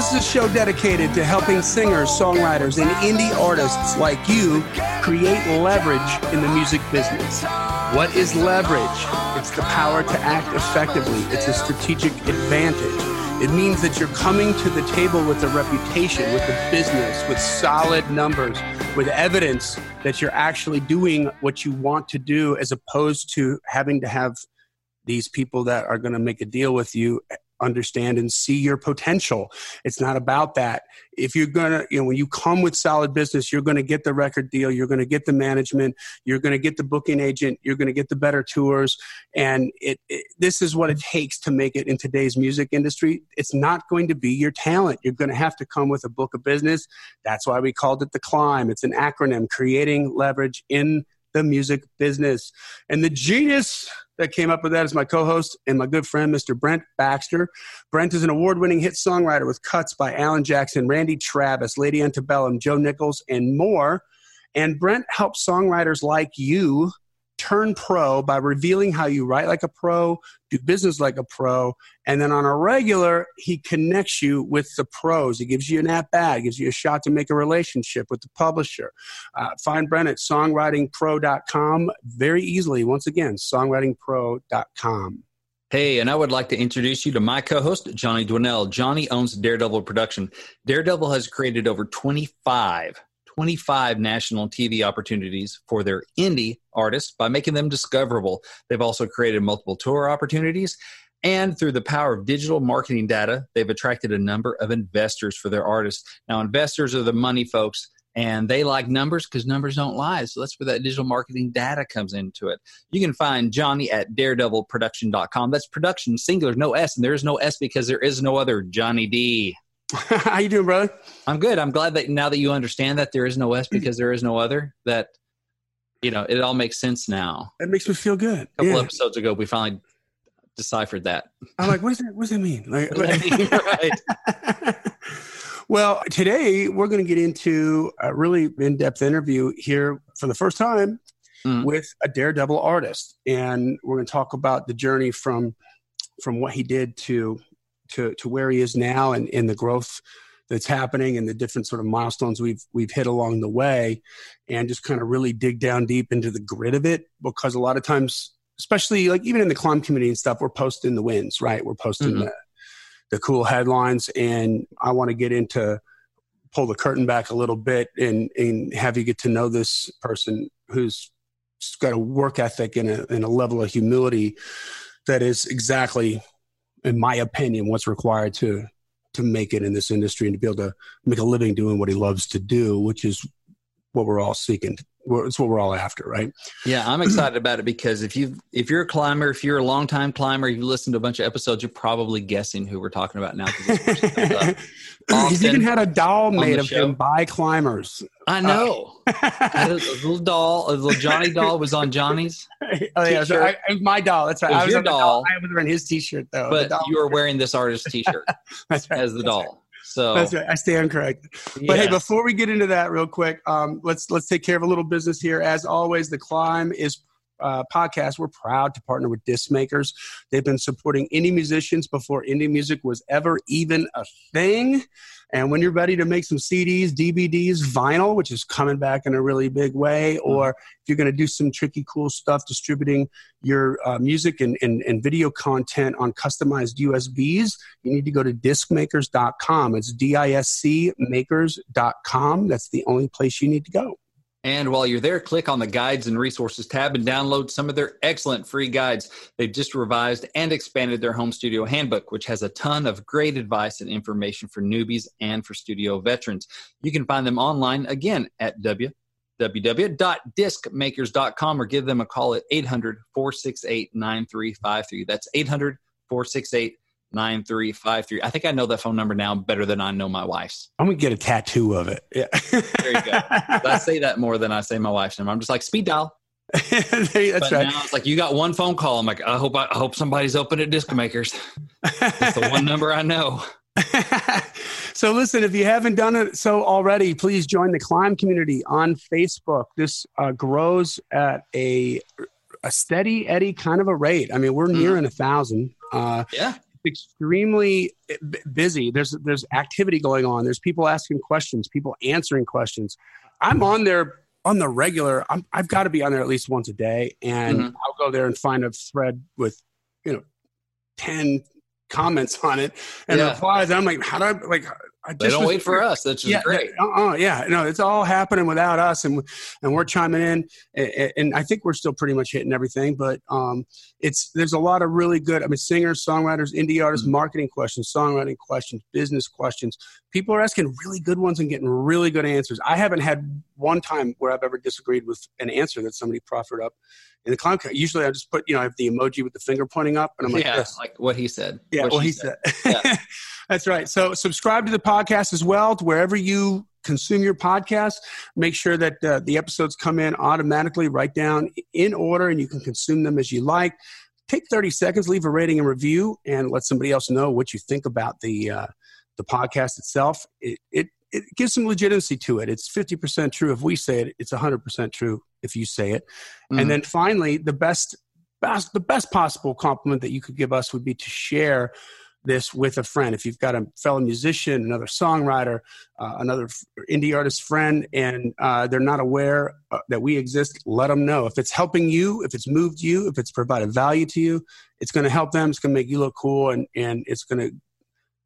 This is a show dedicated to helping singers, songwriters, and indie artists like you create leverage in the music business. What is leverage? It's the power to act effectively. It's a strategic advantage. It means that you're coming to the table with a reputation, with a business, with solid numbers, with evidence that you're actually doing what you want to do, as opposed to having to have these people that are going to make a deal with you understand and see your potential. It's not about that. If you're going to, you know, when you come with solid business, you're going to get the record deal, you're going to get the management, you're going to get the booking agent, you're going to get the better tours. And it, it, this is what it takes to make it in today's music industry. It's not going to be your talent. You're going to have to come with a book of business. That's why we called it the climb. It's an acronym creating leverage in the music business. And the genius that came up with that is my co host and my good friend, Mr. Brent Baxter. Brent is an award winning hit songwriter with cuts by Alan Jackson, Randy Travis, Lady Antebellum, Joe Nichols, and more. And Brent helps songwriters like you turn pro by revealing how you write like a pro, do business like a pro, and then on a regular, he connects you with the pros. He gives you an at bat, gives you a shot to make a relationship with the publisher. Uh, find Brent at songwritingpro.com very easily. Once again, songwritingpro.com. Hey, and I would like to introduce you to my co host, Johnny Dwinell. Johnny owns Daredevil Production. Daredevil has created over 25 25 national TV opportunities for their indie artists by making them discoverable. They've also created multiple tour opportunities. And through the power of digital marketing data, they've attracted a number of investors for their artists. Now, investors are the money folks, and they like numbers because numbers don't lie. So that's where that digital marketing data comes into it. You can find Johnny at daredevilproduction.com. That's production, singular, no S, and there is no S because there is no other Johnny D. How you doing, brother? I'm good. I'm glad that now that you understand that there is no S because there is no other, that you know it all makes sense now. It makes me feel good. A couple yeah. episodes ago, we finally deciphered that. I'm like, what does that? What does that mean? Like, right. well, today we're going to get into a really in-depth interview here for the first time mm. with a daredevil artist, and we're going to talk about the journey from from what he did to to to where he is now and in the growth that's happening and the different sort of milestones we've we've hit along the way and just kind of really dig down deep into the grit of it because a lot of times especially like even in the climb community and stuff we're posting the wins right we're posting mm-hmm. the the cool headlines and i want to get into pull the curtain back a little bit and and have you get to know this person who's got a work ethic and a, and a level of humility that is exactly in my opinion, what's required to to make it in this industry and to be able to make a living doing what he loves to do, which is what we're all seeking. It's what we're all after, right? Yeah, I'm excited about it because if you if you're a climber, if you're a long time climber, you listen to a bunch of episodes, you're probably guessing who we're talking about now. He's even had a doll made of show. him by climbers. I know. Uh, a little doll, a little Johnny doll was on Johnny's. oh yeah, so I, my doll. That's right. I was your doll. doll. I was wearing his T-shirt though. But you were wearing this artist T-shirt. right. As the doll. Right. So that's right. I stand corrected. But hey, before we get into that, real quick, um, let's let's take care of a little business here. As always, the climb is uh, podcast, we're proud to partner with Disc Makers. They've been supporting indie musicians before indie music was ever even a thing. And when you're ready to make some CDs, DVDs, vinyl, which is coming back in a really big way, mm-hmm. or if you're going to do some tricky, cool stuff distributing your uh, music and, and, and video content on customized USBs, you need to go to discmakers.com. It's D I S C makers.com. That's the only place you need to go. And while you're there, click on the Guides and Resources tab and download some of their excellent free guides. They've just revised and expanded their home studio handbook, which has a ton of great advice and information for newbies and for studio veterans. You can find them online again at www.discmakers.com or give them a call at 800 468 9353. That's 800 468 9353. I think I know that phone number now better than I know my wife's. I'm going to get a tattoo of it. Yeah. there you go. I say that more than I say my wife's name. I'm just like, speed dial. That's but right. Now it's like you got one phone call. I'm like, I hope I, I hope somebody's open at Disc Makers. That's the one number I know. so listen, if you haven't done it so already, please join the Climb community on Facebook. This uh, grows at a a steady eddy kind of a rate. I mean, we're Mm-hmm. nearing a thousand. Uh, Yeah. Extremely eh, busy. There's there's activity going on. There's people asking questions, people answering questions. I'm on there on the regular. I'm, I've got to be on there at least once a day, and Mhm. I'll go there and find a thread with you know ten comments on it and Yeah. replies. And I'm like, how do I like? I They don't was- wait for us. That's just yeah, great. Uh-uh, yeah, no, it's all happening without us, and and we're chiming in, and, and I think we're still pretty much hitting everything. But um, it's there's a lot of really good. I mean, singers, songwriters, indie artists, Mm-hmm. marketing questions, songwriting questions, business questions. People are asking really good ones and getting really good answers. I haven't had one time where I've ever disagreed with an answer that somebody proffered up in the clown. Usually, I just put you know I have the emoji with the finger pointing up, and I'm like, yeah, this. like what he said. Yeah, what she he said. That's right. So subscribe to the podcast as well to wherever you consume your podcast. Make sure that uh, the episodes come in automatically, right down in order, and you can consume them as you like. Take 30 seconds, leave a rating and review, and let somebody else know what you think about the uh, the podcast itself. It, it it gives some legitimacy to it. It's 50% true if we say it. It's 100% true if you say it. Mhm. And then finally, the best, best, the best possible compliment that you could give us would be to share this with a friend. If you've got a fellow musician, another songwriter, uh, another indie artist friend, and uh, they're not aware uh, that we exist, let them know. If it's helping you, if it's moved you, if it's provided value to you, it's going to help them. It's going to make you look cool, and and it's going to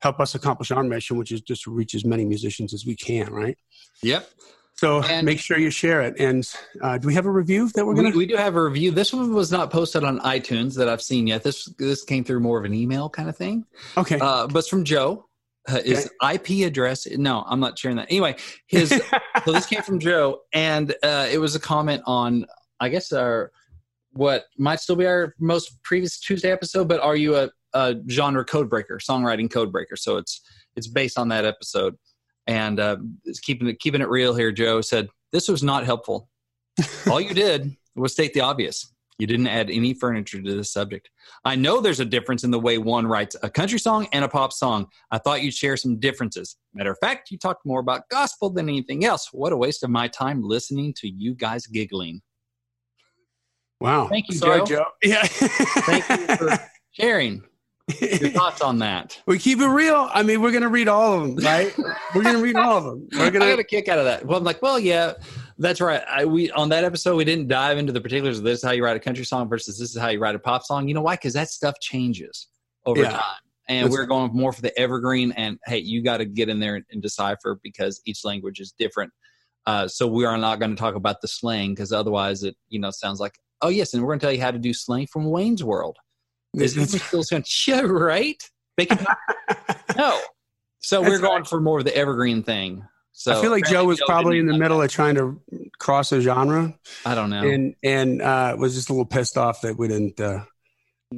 help us accomplish our mission, which is just to reach as many musicians as we can. Right. Yep. So And- make sure you share it. And uh, do we have a review that we're going to? we do have a review. This one was not posted on iTunes that I've seen yet. This this came through more of an email kind of thing. Okay. Uh, but it's from Joe. Uh, his IP address. No, I'm not sharing that. Anyway, his so this came from Joe, and uh, it was a comment on, I guess, our what might still be our most previous Tuesday episode. But are you a, a genre codebreaker, songwriting codebreaker. So it's it's based on that episode, and uh, it's keeping it keeping it real here. Joe said this was not helpful. All you did was state the obvious. You didn't add any furniture to this subject. I know there's a difference in the way one writes a country song and a pop song. I thought you'd share some differences. Matter of fact, you talked more about gospel than anything else. What a waste of my time listening to you guys giggling. wow. Thank you, Sorry, Joe. Joe. Yeah. Thank you for sharing your thoughts on that. we keep it real. I mean, we're going to read all of them, right? we're going to read all of them. We're I going got a kick out of that. Well, I'm like, well, yeah, that's right. I, we on that episode we didn't dive into the particulars of this is how you write a country song versus this is how you write a pop song. You know why? Because that stuff changes over Yeah. time, and That's we're going more for the evergreen. And hey, you got to get in there and, and decipher because each language is different. Uh, so we are not going to talk about the slang because otherwise it you know sounds like oh yes, and we're going to tell you how to do slang from Wayne's World. Is it still saying yeah right? No. So That's we're going right. for more of the evergreen thing. So I feel like Joe was probably in the middle of trying to cross a genre. I don't know. and and uh, was just a little pissed off that we didn't. Uh,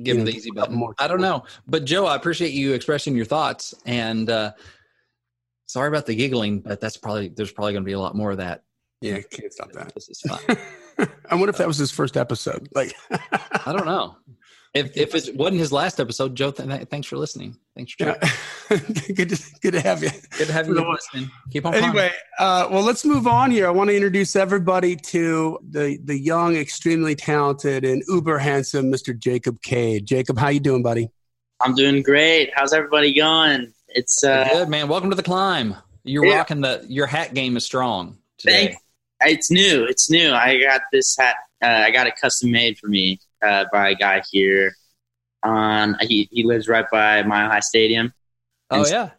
Give him know, the easy button. more I don't know, but Joe, I appreciate you expressing your thoughts. And uh, sorry about the giggling, but that's probably there's probably going to be a lot more of that. yeah, can't stop that. This is fun. I wonder if that was his first episode. Like, I don't know. If if it wasn't his last episode, Joe, th- th- thanks for listening. Thanks for yeah. good, to, good to have you. good to have you listening. Keep on. climbing. Anyway, uh, well, let's move on here. I want to introduce everybody to the the young, extremely talented, and uber handsome Mr. Jacob Cade. Jacob, how you doing, buddy? I'm doing great. How's everybody going? It's uh, good man. Welcome to the climb. You're Yeah. rocking the. Your hat game is strong today. thank. It's new. It's new. I got this hat. Uh, I got it custom made for me uh, by a guy here. On he he lives right by Mile High Stadium. oh And- yeah.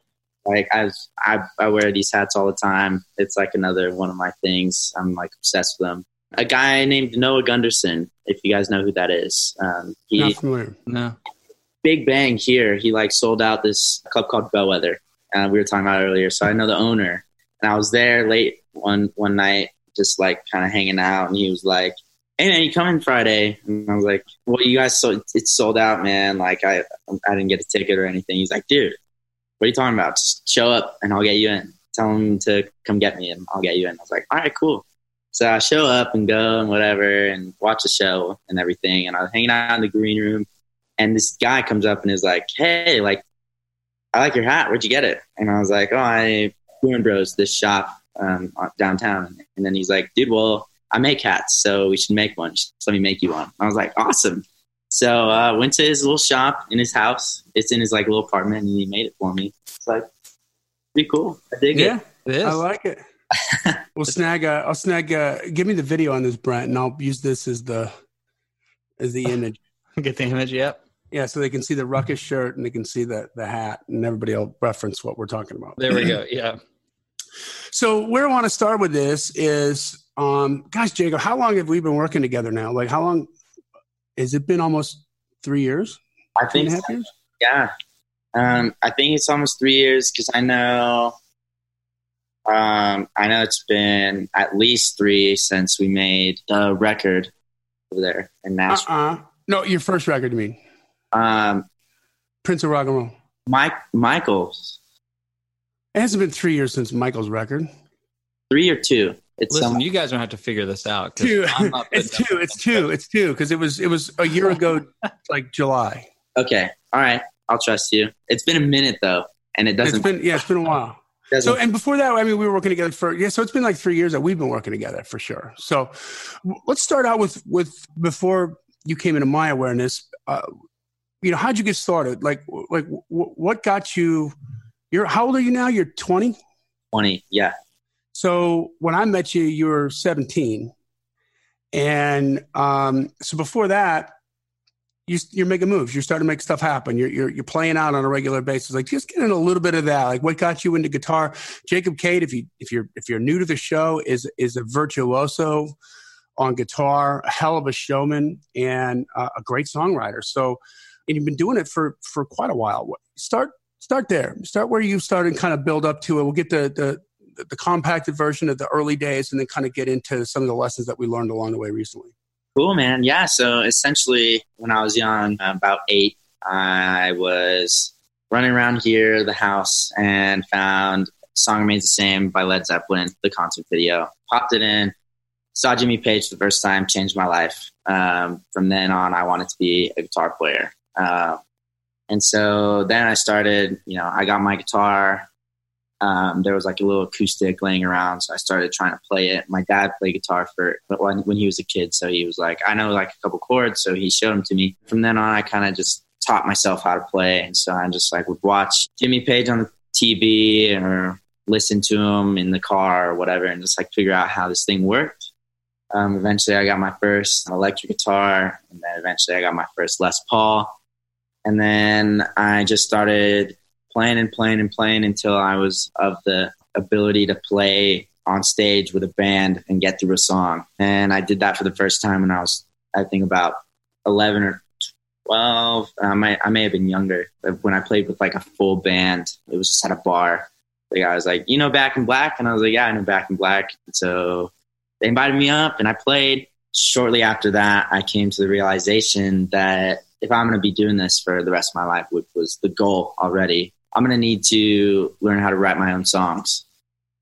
Like I was, I I wear these hats all the time. It's like another one of my things. I'm like obsessed with them. A guy named Noah Gundersen, if you guys know who that is. Um, he Not familiar. No. Big Bang here. He like sold out this club called Bellwether. Uh, we were talking about earlier. So I know the owner, and I was there late one one night, just like kind of hanging out, and he was like, hey man, you coming Friday? And I was like, well, you guys, so it's sold out, man. Like I, I didn't get a ticket or anything. He's like, dude, what are you talking about? Just show up and I'll get you in. Tell him to come get me and I'll get you in. I was like, all right, cool. So I show up and go and whatever and watch the show and everything. And I was hanging out in the green room and this guy comes up and is like, hey, like, I like your hat. Where'd you get it? And I was like, oh, I Bruin Bros, this shop um, downtown. And then he's like, dude, well, I make hats, so we should make one. Just let me make you one. I was like, awesome. So I uh, went to his little shop in his house. It's in his like little apartment, and he made it for me. It's like pretty cool. I dig yeah, it. Yeah, I like it. we'll snag. Uh, I'll snag. Uh, give me the video on this, Brent, and I'll use this as the as the image. Get the image. Yep. Yeah, so they can see the ruckus shirt and they can see the the hat, and everybody will reference what we're talking about. There we go. Yeah. So where I want to start with this is, um, guys, Jacob, how long have we been working together now? Like, how long has it been? Almost three years. I think. So. Years? Yeah, um, I think it's almost three years because I know. Um, I know it's been at least three since we made the record over there in Nashville. Uh-uh. No, your first record, you mean? Um, Prince of Rock and Roll. Mike Michael's. It hasn't been three years since Michael's record. Three or two. It's Listen, some, you guys don't have to figure this out. Two. it's two. It's two. It's two because it was it was a year ago, like July. Okay. All right. I'll trust you. It's been a minute though, and it doesn't. It's been yeah. It's been a while. So and before that, I mean, we were working together for yeah. So it's been like three years that we've been working together for sure. So let's start out with with before you came into my awareness. Uh, you know, how'd you get started? Like like w- what got you? You're how old are you now? You're 20? 20, yeah. So when I met you, you were 17. And um, so before that, you, you're making moves. You're starting to make stuff happen. You're, you're, you're playing out on a regular basis. Like just getting a little bit of that. Like what got you into guitar? Jacob Cade, if you if you're if you're new to the show, is is a virtuoso on guitar, a hell of a showman, and uh, a great songwriter. So, and you've been doing it for for quite a while. Start start there. Start where you started kind of build up to it. We'll get the, the, the compacted version of the early days and then kind of get into some of the lessons that we learned along the way recently. Cool, man. Yeah. So essentially, when I was young, about eight, I was running around here, the house, and found Song Remains the Same by Led Zeppelin, the concert video. Popped it in, saw Jimmy Page the first time, changed my life. Um, from then on, I wanted to be a guitar player. Uh, and so then I started, you know, I got my guitar. Um, there was like a little acoustic laying around, so I started trying to play it. My dad played guitar for when, when he was a kid, so he was like, I know like a couple chords, so he showed them to me. From then on, I kind of just taught myself how to play, and so I just like would watch Jimmy Page on the TV or listen to him in the car or whatever, and just like figure out how this thing worked. Um, eventually, I got my first electric guitar, and then eventually, I got my first Les Paul and then I just started playing and playing and playing until I was of the ability to play on stage with a band and get through a song. And I did that for the first time when I was, I think, about 11 or 12. I may, I may have been younger. When I played with like a full band, it was just at a bar. The guy was like, You know Back in Black? And I was like, Yeah, I know Back in Black. And so they invited me up and I played. Shortly after that, I came to the realization that if I'm going to be doing this for the rest of my life, which was the goal already, I'm going to need to learn how to write my own songs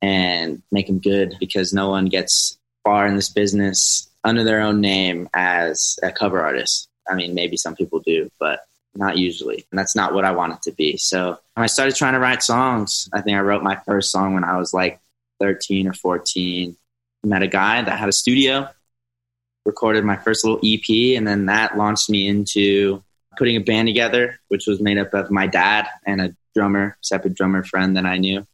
and make them good because no one gets far in this business under their own name as a cover artist. I mean, maybe some people do, but not usually. And that's not what I wanted to be. So I started trying to write songs. I think I wrote my first song when I was like 13 or 14. I met a guy that had a studio recorded my first little EP, and then that launched me into putting a band together, which was made up of my dad and a drummer, separate drummer friend that I knew,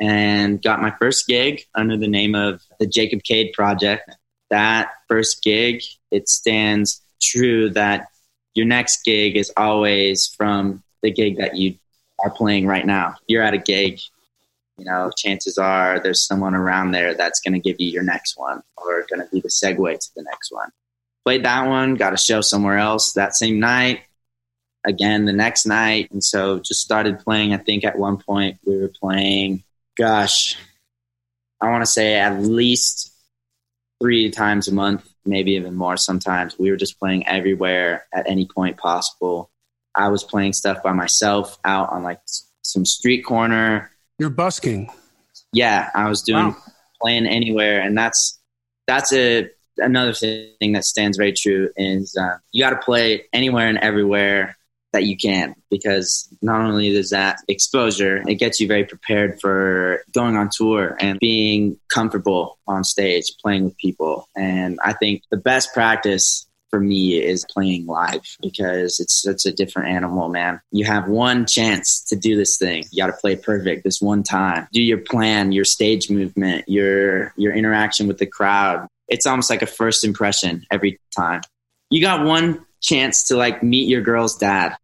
and got my first gig under the name of the Jacob Cade Project. That first gig, it stands true that your next gig is always from the gig that you are playing right now. You're at a gig, you know, chances are there's someone around there that's going to give you your next one or going to be the segue to the next one. Played that one, got a show somewhere else that same night, again the next night. And so just started playing. I think at one point we were playing, gosh, I want to say at least three times a month maybe even more sometimes. We were just playing everywhere at any point possible. I was playing stuff by myself out on like some street corner. You're busking. Yeah, I was doing wow. playing anywhere, and that's that's a another thing that stands very true is uh, you got to play anywhere and everywhere that you can because not only does that exposure it gets you very prepared for going on tour and being comfortable on stage playing with people and i think the best practice for me is playing live because it's such a different animal, man. You have one chance to do this thing. You got to play perfect this one time. Do your plan, your stage movement, your your interaction with the crowd. It's almost like a first impression every time. You got one chance to like meet your girl's dad.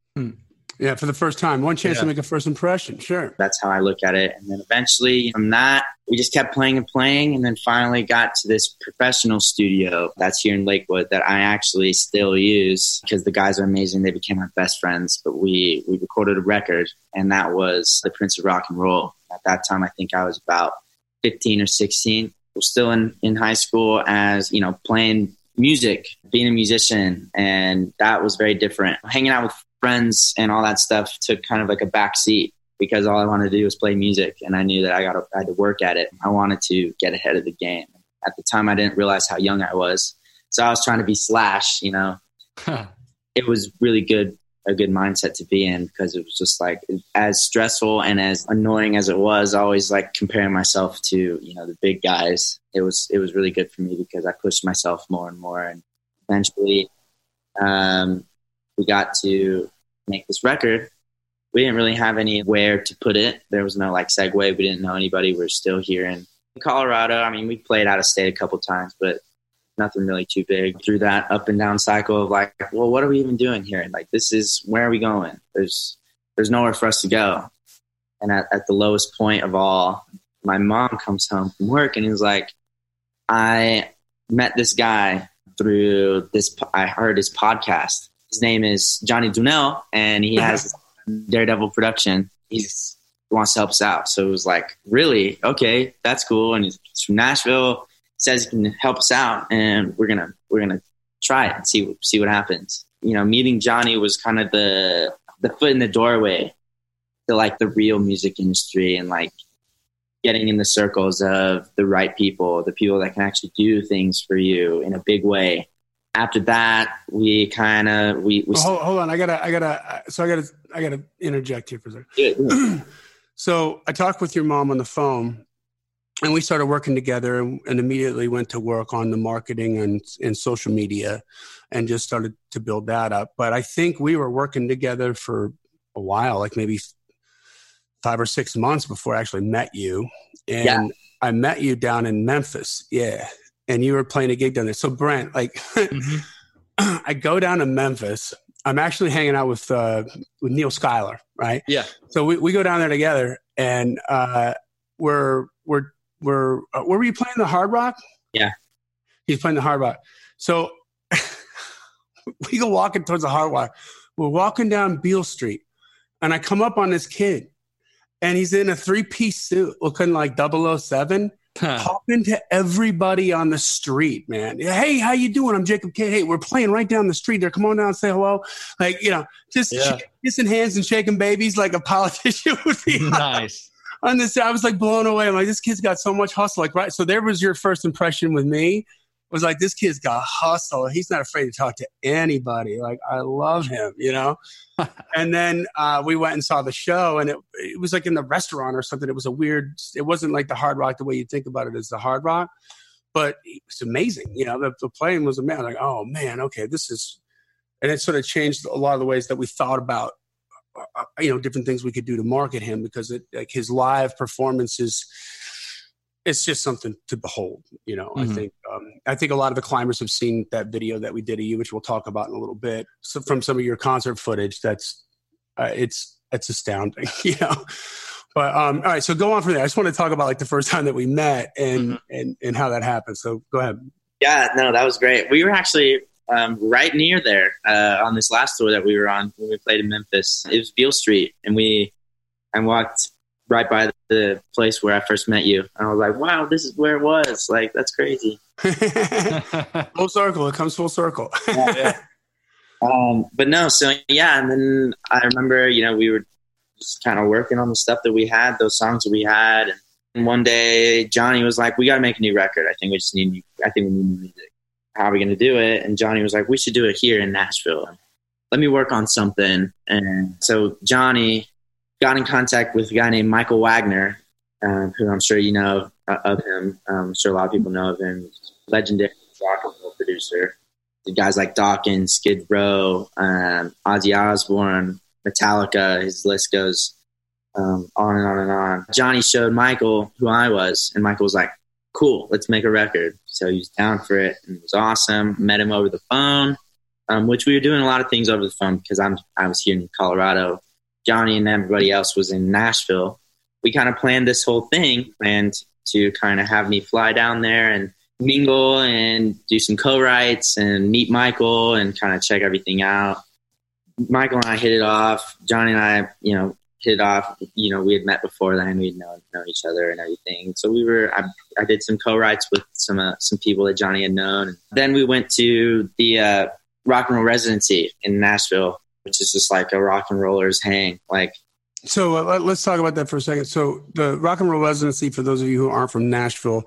Yeah, for the first time, one chance yeah. to make a first impression. Sure. That's how I look at it. And then eventually from that, we just kept playing and playing. And then finally got to this professional studio that's here in Lakewood that I actually still use because the guys are amazing. They became my best friends. But we, we recorded a record, and that was The Prince of Rock and Roll. At that time, I think I was about 15 or 16. We're still in, in high school as, you know, playing music, being a musician, and that was very different. Hanging out with friends and all that stuff took kind of like a back seat because all I wanted to do was play music, and I knew that I got to, I had to work at it. I wanted to get ahead of the game. At the time, I didn't realize how young I was, so I was trying to be Slash. You know, it was really good a good mindset to be in because it was just like as stressful and as annoying as it was always like comparing myself to you know the big guys it was it was really good for me because i pushed myself more and more and eventually um, we got to make this record we didn't really have anywhere to put it there was no like segue we didn't know anybody we are still here in colorado i mean we played out of state a couple times but nothing really too big through that up and down cycle of like, well, what are we even doing here? Like, this is where are we going? There's there's nowhere for us to go. And at, at the lowest point of all, my mom comes home from work and he's like, I met this guy through this. I heard his podcast. His name is Johnny Dwinell, and he has uh-huh. Daredevil production. He's he wants to help us out. So it was like, really? Okay, that's cool. And he's from Nashville says he can help us out, and we're gonna we're gonna try it and see see what happens. You know, meeting Johnny was kind of the the foot in the doorway to like the real music industry and like getting in the circles of the right people, the people that can actually do things for you in a big way. After that, we kind of we, we hold, hold, on. I gotta I gotta so I gotta I gotta interject here for a second. Yeah. so I talked with your mom on the phone, and we started working together and, and, immediately went to work on the marketing and, and social media and just started to build that up but i think we were working together for a while like maybe five or six months before i actually met you and yeah. i met you down in memphis yeah and you were playing a gig down there so brent like mm-hmm. i go down to memphis i'm actually hanging out with uh, with neil schuyler right yeah so we, we go down there together and uh, we're we're were uh, where were you playing the Hard Rock? Yeah, he's playing the Hard Rock. So we go walking towards the Hard Rock. We're walking down Beale Street, and I come up on this kid, and he's in a three piece suit, looking like 007. Huh. Talking to everybody on the street, man. Hey, how you doing? I'm Jacob Cade Hey, we're playing right down the street there. Come on down and say hello. Like, you know, just yeah. kissing hands and shaking babies like a politician would be. Nice on this. I was like blown away. I'm like, this kid's got so much hustle. Like, right. So there was your first impression with me. Was like this kid's got hustle. He's not afraid to talk to anybody. Like I love him, you know. and then uh, we went and saw the show, and it it was like in the restaurant or something. It was a weird. It wasn't like the Hard Rock the way you think about it as the Hard Rock, but it's amazing. You know, the, the playing was amazing. Like, oh man, okay, this is, and it sort of changed a lot of the ways that we thought about uh, you know different things we could do to market him because it like his live performances it's just something to behold you know mm-hmm. i think um, i think a lot of the climbers have seen that video that we did of you which we'll talk about in a little bit so from some of your concert footage that's uh, it's it's astounding you know but um all right so go on from there i just want to talk about like the first time that we met and mm-hmm. and and how that happened so go ahead yeah no that was great we were actually um, right near there uh, on this last tour that we were on when we played in Memphis. It was Beale Street, and we I walked right by the place where I first met you. And I was like, wow, this is where it was. Like, that's crazy. full circle. It comes full circle. yeah. Um, but no, so yeah. And then I remember, you know, we were just kind of working on the stuff that we had, those songs that we had. And one day Johnny was like, we got to make a new record. I think we just need, new, I think we need new music. How are we going to do it? And Johnny was like, we should do it here in Nashville. Let me work on something. And so Johnny got in contact with a guy named Michael Wagener, um, who I'm sure you know uh, of him. Um, I'm sure a lot of people know of him. Legendary rock and roll producer. The guys like Dokken, Skid Row, um, Ozzy Osbourne, Metallica. His list goes um, on and on and on. Johnny showed Michael who I was, and Michael was like, "Cool, let's make a record." So he was down for it, and it was awesome. Met him over the phone, um, which we were doing a lot of things over the phone because I'm I was here in Colorado Johnny and everybody else was in Nashville, we kind of planned this whole thing, planned to kind of have me fly down there and mingle and do some co-writes and meet Michael and kind of check everything out. Michael and I hit it off. Johnny and I, you know, hit it off. You know, we had met before then. We'd known, known each other and everything. So we were. I, I did some co-writes with some uh, some people that Johnny had known. Then we went to the uh, rock and roll residency in Nashville which is just like a rock and rollers hang. Like, so uh, let's talk about that for a second. So the rock and roll residency, for those of you who aren't from Nashville,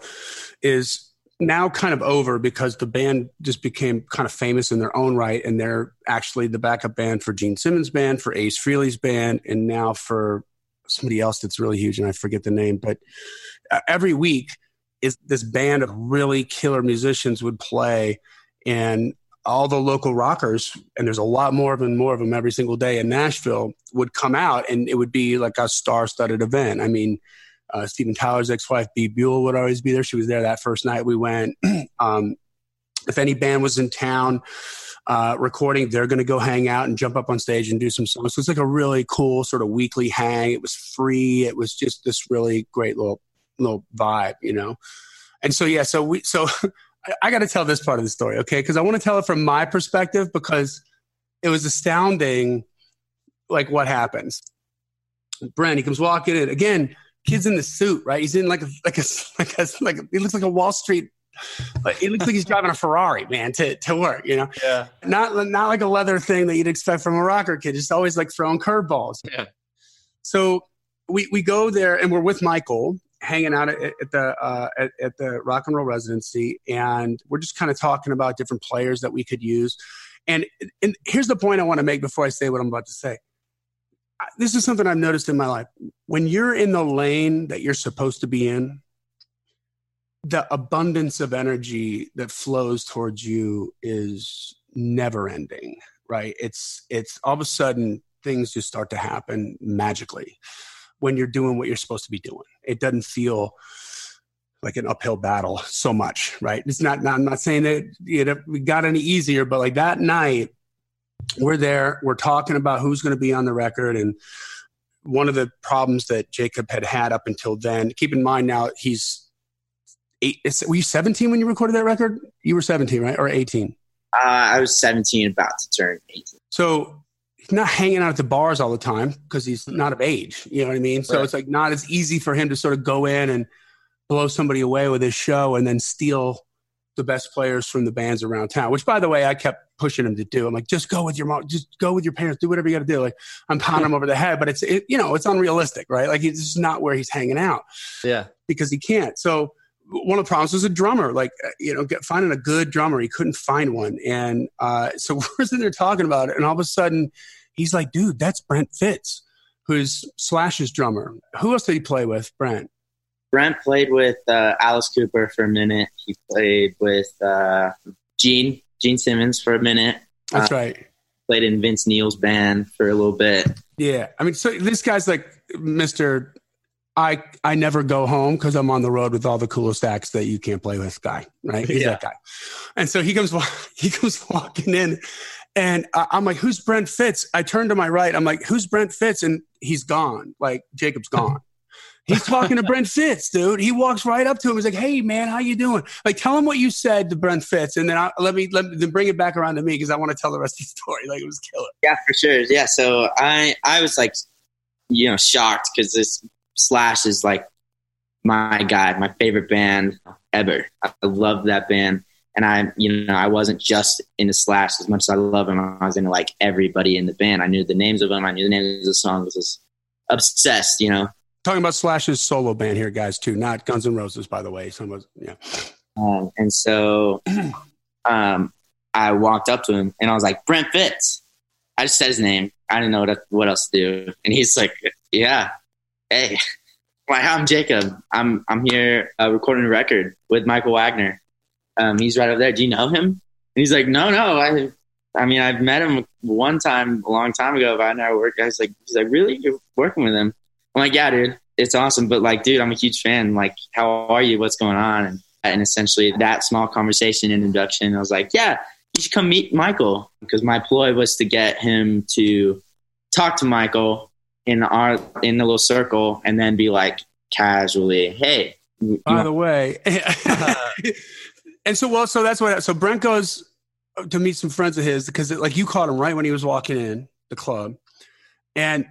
is now kind of over because the band just became kind of famous in their own right, and they're actually the backup band for Gene Simmons' band, for Ace Frehley's band, and now for somebody else that's really huge, and I forget the name. But uh, every week is this band of really killer musicians would play, and all the local rockers, and there's a lot more of them, more of them every single day in Nashville, would come out, and it would be like a star-studded event. I mean, uh, Steven Tyler's ex-wife, Bebe Buell, would always be there. She was there that first night we went. um, if any band was in town uh, recording, they're going to go hang out and jump up on stage and do some songs. So it's like a really cool sort of weekly hang. It was free. It was just this really great little little vibe, you know. And so yeah, so we so I got to tell this part of the story, okay? Because I want to tell it from my perspective because it was astounding, like what happens. Brent, he comes walking in again. Kid's in the suit, right? He's in like a like a like a like a, he looks like a Wall Street. Like, it looks like he's driving a Ferrari, man, to, to work. You know, yeah. Not not like a leather thing that you'd expect from a rocker kid. Just always like throwing curveballs. Yeah. So we we go there and we're with Michael, hanging out at, at the uh, at, at, the rock and roll residency, and we're just kind of talking about different players that we could use. And and here's the point I want to make before I say what I'm about to say. This is something I've noticed in my life. When you're in the lane that you're supposed to be in, the abundance of energy that flows towards you is never ending right it's it's all of a sudden things just start to happen magically when you're doing what you're supposed to be doing. It doesn't feel like an uphill battle so much, right? It's not, not I'm not saying that you know, we got any easier, but like that night, we're there, we're talking about who's going to be on the record. And one of the problems that Jacob had had up until then, keep in mind now he's eight, were you 17 when you recorded that record? You were 17, right? Or 18? Uh, I was 17, about to turn 18. So he's not hanging out at the bars all the time because he's not of age. You know what I mean? So right. it's like not as easy for him to sort of go in and blow somebody away with his show and then steal the best players from the bands around town. Which, by the way, I kept pushing him to do. I'm like, just go with your mom, just go with your parents, do whatever you got to do. Like I'm pounding him over the head, but it's it, you know it's unrealistic, right? Like it's just not where he's hanging out. Yeah, because he can't. So one of the problems was a drummer, like, uh, you know, get, finding a good drummer. He couldn't find one. And uh, so we're sitting there talking about it. And all of a sudden, he's like, dude, that's Brent Fitz, who's Slash's drummer. Who else did he play with, Brent? Brent played with uh, Alice Cooper for a minute. He played with uh, Gene, Gene Simmons for a minute. That's uh, right. Played in Vince Neil's band for a little bit. Yeah. I mean, so this guy's like Mr. I I never go home because I'm on the road with all the coolest acts that you can't play with guy, right? He's yeah. that guy. And so he comes he comes walking in and I'm like, who's Brent Fitz? I turn to my right. I'm like, who's Brent Fitz? And he's gone. Like Jacob's gone. He's talking to Brent Fitz, dude. He walks right up to him. He's like, "Hey, man, how you doing?" Like, tell him what you said to Brent Fitz, and then I, let me let me then bring it back around to me because I want to tell the rest of the story. Like, it was killer. Yeah, for sure. Yeah, so I I was like, you know, shocked because this Slash is like my guy, my favorite band ever. I love that band. And I, you know, I wasn't just into Slash as much as I love him. I was into like everybody in the band. I knew the names of them. I knew the names of the songs. I was just obsessed, you know. Talking about Slash's solo band here, guys, too, not Guns N' Roses, by the way. Some was, yeah. Um, and so, um, I walked up to him and I was like, Brent Fitz. I just said his name. I didn't know what, what else to do. And he's like, yeah, hey, like, I'm Jacob. I'm, I'm here uh, recording a record with Michael Wagener. Um, he's right over there. Do you know him? And he's like, no, no. I, I mean, I've met him one time a long time ago, but I never worked. I was like, he's like, really? You're working with him? I'm like, yeah, dude, it's awesome. But like, dude, I'm a huge fan. Like, how are you? What's going on? And, and essentially that small conversation and introduction, I was like, yeah, you should come meet Michael because my ploy was to get him to talk to Michael in our in the little circle and then be like casually, hey. By the way, and so well, so that's what. So Brent goes to meet some friends of his because like you caught him right when he was walking in the club, and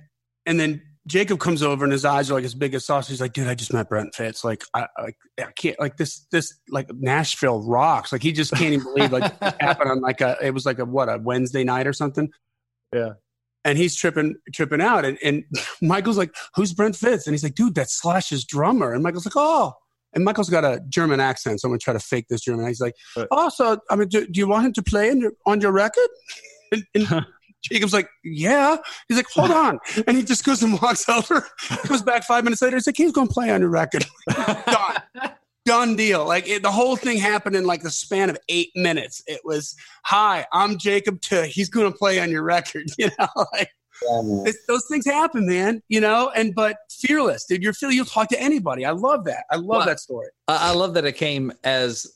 and then Jacob comes over and his eyes are like as big as sausage. He's like, dude, I just met Brent Fitz. Like, I, I, I can't, like this, this, like Nashville rocks. Like, he just can't even believe like it happened on like a, it was like a, what, a Wednesday night or something. Yeah. And he's tripping, tripping out. And, and Michael's like, who's Brent Fitz? And he's like, dude, that's Slash's drummer. And Michael's like, oh. And Michael's got a German accent, so I'm gonna try to fake this German. He's like, "Oh, so I mean, do, do you want him to play your, on your record?" And, and Jacob's like, yeah. He's like, hold on. And he just goes and walks over, goes back five minutes later. He's like, he's going to play on your record. Done. Done deal. Like it, the whole thing happened in like the span of eight minutes. It was, hi, I'm Jacob Tuh. He's going to play on your record. You know, like yeah, those things happen, man. You know, and but fearless, dude. You're feel you'll talk to anybody. I love that. I love well, that story. I love that it came as,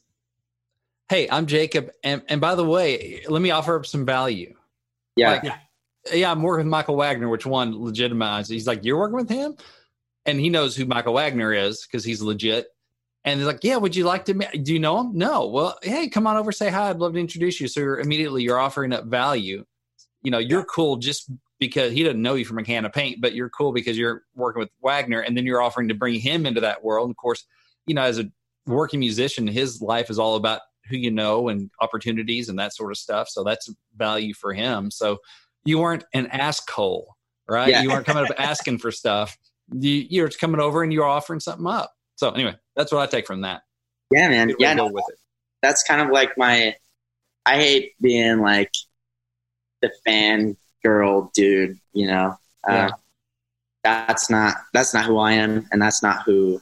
hey, I'm Jacob, and and by the way, let me offer up some value yeah. Like, yeah. Yeah, I'm working with Michael Wagener, which one legitimized. He's like, You're working with him? And he knows who Michael Wagener is because he's legit. And they're like, Yeah, would you like to meet? Do you know him? No. Well, hey, come on over, say hi. I'd love to introduce you. So you're immediately you're offering up value. You know, you're cool just because he doesn't know you from a can of paint, but you're cool because you're working with Wagener and then you're offering to bring him into that world. And of course, you know, as a working musician, his life is all about who you know and opportunities and that sort of stuff. So that's value for him. So you weren't an asshole, right? Yeah. You weren't coming up asking for stuff. You, you're coming over and you're offering something up. So anyway, that's what I take from that. Yeah, man. Yeah, no, with it. That's kind of like my. I hate being like the fan girl dude. You know, uh, yeah. uh, that's not that's not who I am, and that's not who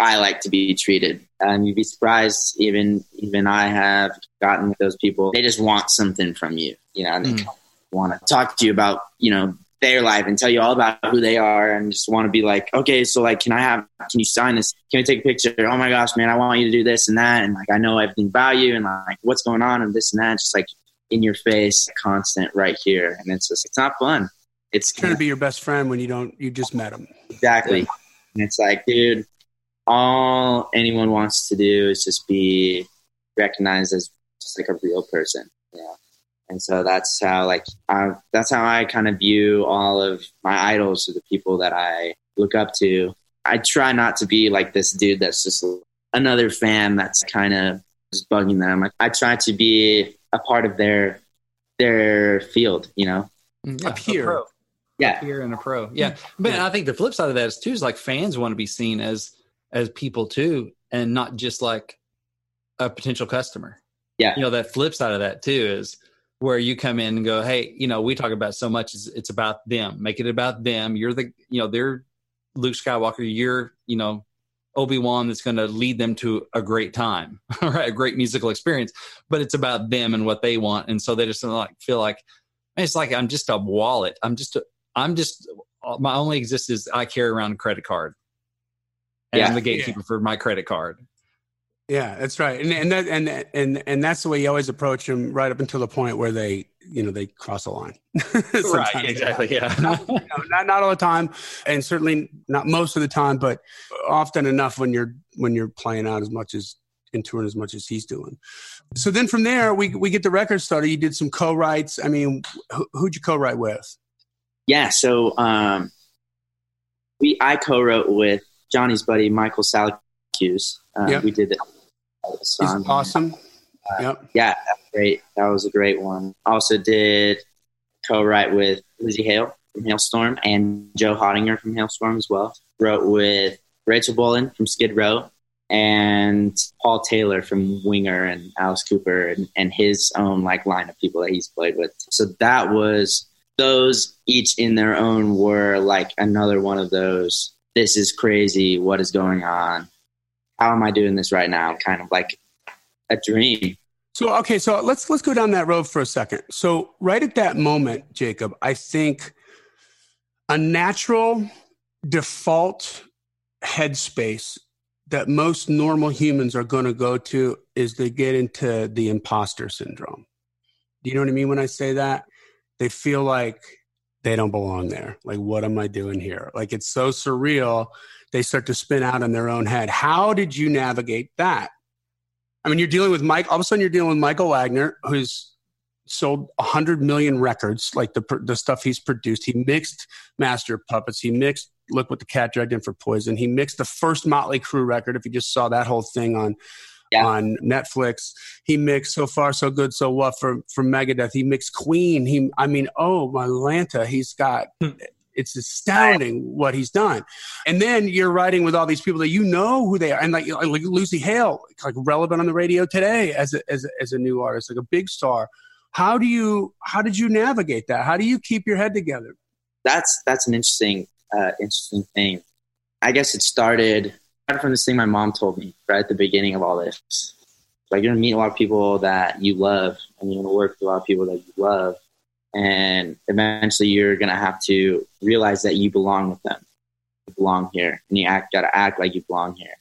I like to be treated. Um, you'd be surprised. Even even I have gotten with those people. They just want something from you, you know. They mm. want to talk to you about you know their life and tell you all about who they are, and just want to be like, okay, so like, can I have? Can you sign this? Can I take a picture? Oh my gosh, man, I want you to do this and that, and like I know everything about you, and like what's going on and this and that. Just like in your face, constant, right here, and it's just it's not fun. It's trying to be your best friend when you don't. You just met him. Exactly. And it's like, dude, all anyone wants to do is just be recognized as just like a real person. Yeah. And so that's how like I, that's how I kind of view all of my idols or the people that I look up to. I try not to be like this dude that's just another fan that's kind of just bugging them. Like, I try to be a part of their their field, you know. Mm, yeah, a peer. Yeah. A peer and a pro. Yeah. But yeah. I think the flip side of that is too is like fans want to be seen as as people too, and not just like a potential customer. Yeah. You know, that flip side of that too is where you come in and go, Hey, you know, we talk about so much it's, it's about them. Make it about them. You're the, you know, they're Luke Skywalker. You're, you know, Obi-Wan that's going to lead them to a great time, right? A great musical experience, but it's about them and what they want. And so they just like feel like, it's like, I'm just a wallet. I'm just, a, I'm just, my only existence is I carry around a credit card and yeah. I'm the gatekeeper yeah. for my credit card. Yeah, that's right, and and that and and and that's the way you always approach them, right up until the point where they, you know, they cross the line. right, exactly. Yeah, not, you know, not not all the time, and certainly not most of the time, but often enough when you're when you're playing out as much as in touring as much as he's doing. So then from there, we we get the record started. You did some co-writes. I mean, who, who'd you co-write with? Yeah, so um, we I co-wrote with Johnny's buddy Michael Salacuse. Uh, Yep. We did He's song. awesome. Uh, yep. Yeah, great. That was a great one. Also did co-write with Lzzy Hale from Halestorm and Joe Hottinger from Halestorm as well. Wrote with Rachel Bolan from Skid Row and Paul Taylor from Winger and Alice Cooper and, and his own like line of people that he's played with. So that was those each in their own were like another one of those. This is crazy. What is going on? How am I doing this right now? Kind of like a dream. So okay, so let's let's go down that road for a second. So right at that moment, Jacob, I think a natural default headspace that most normal humans are going to go to is they get into the imposter syndrome. Do you know what I mean when I say that? They feel like they don't belong there. Like, what am I doing here? Like, it's so surreal. They start to spin out in their own head. How did you navigate that? I mean, you're dealing with Mike. All of a sudden, you're dealing with Michael Wagener, who's sold 100 million records, like the the stuff he's produced. He mixed Master Puppets. He mixed Look What the Cat Dragged In for Poison. He mixed the first Motley Crue record. If you just saw that whole thing on Yeah. on Netflix, he mixed So Far So Good So What for for Megadeth. He mixed Queen. He, I mean, oh my Lanta, he's got. Hmm. It's astounding what he's done, and then you're writing with all these people that you know who they are, and like like Lzzy Hale, like relevant on the radio today as a, as a, as a new artist, like a big star. How do you how did you navigate that? How do you keep your head together? that's that's an interesting uh, interesting thing. I guess it started started from this thing my mom told me right at the beginning of all this. Like you're gonna meet a lot of people that you love, and you're gonna work with a lot of people that you love, and eventually you're gonna have to realize that you belong with them. You belong here, and you act gotta act like you belong here.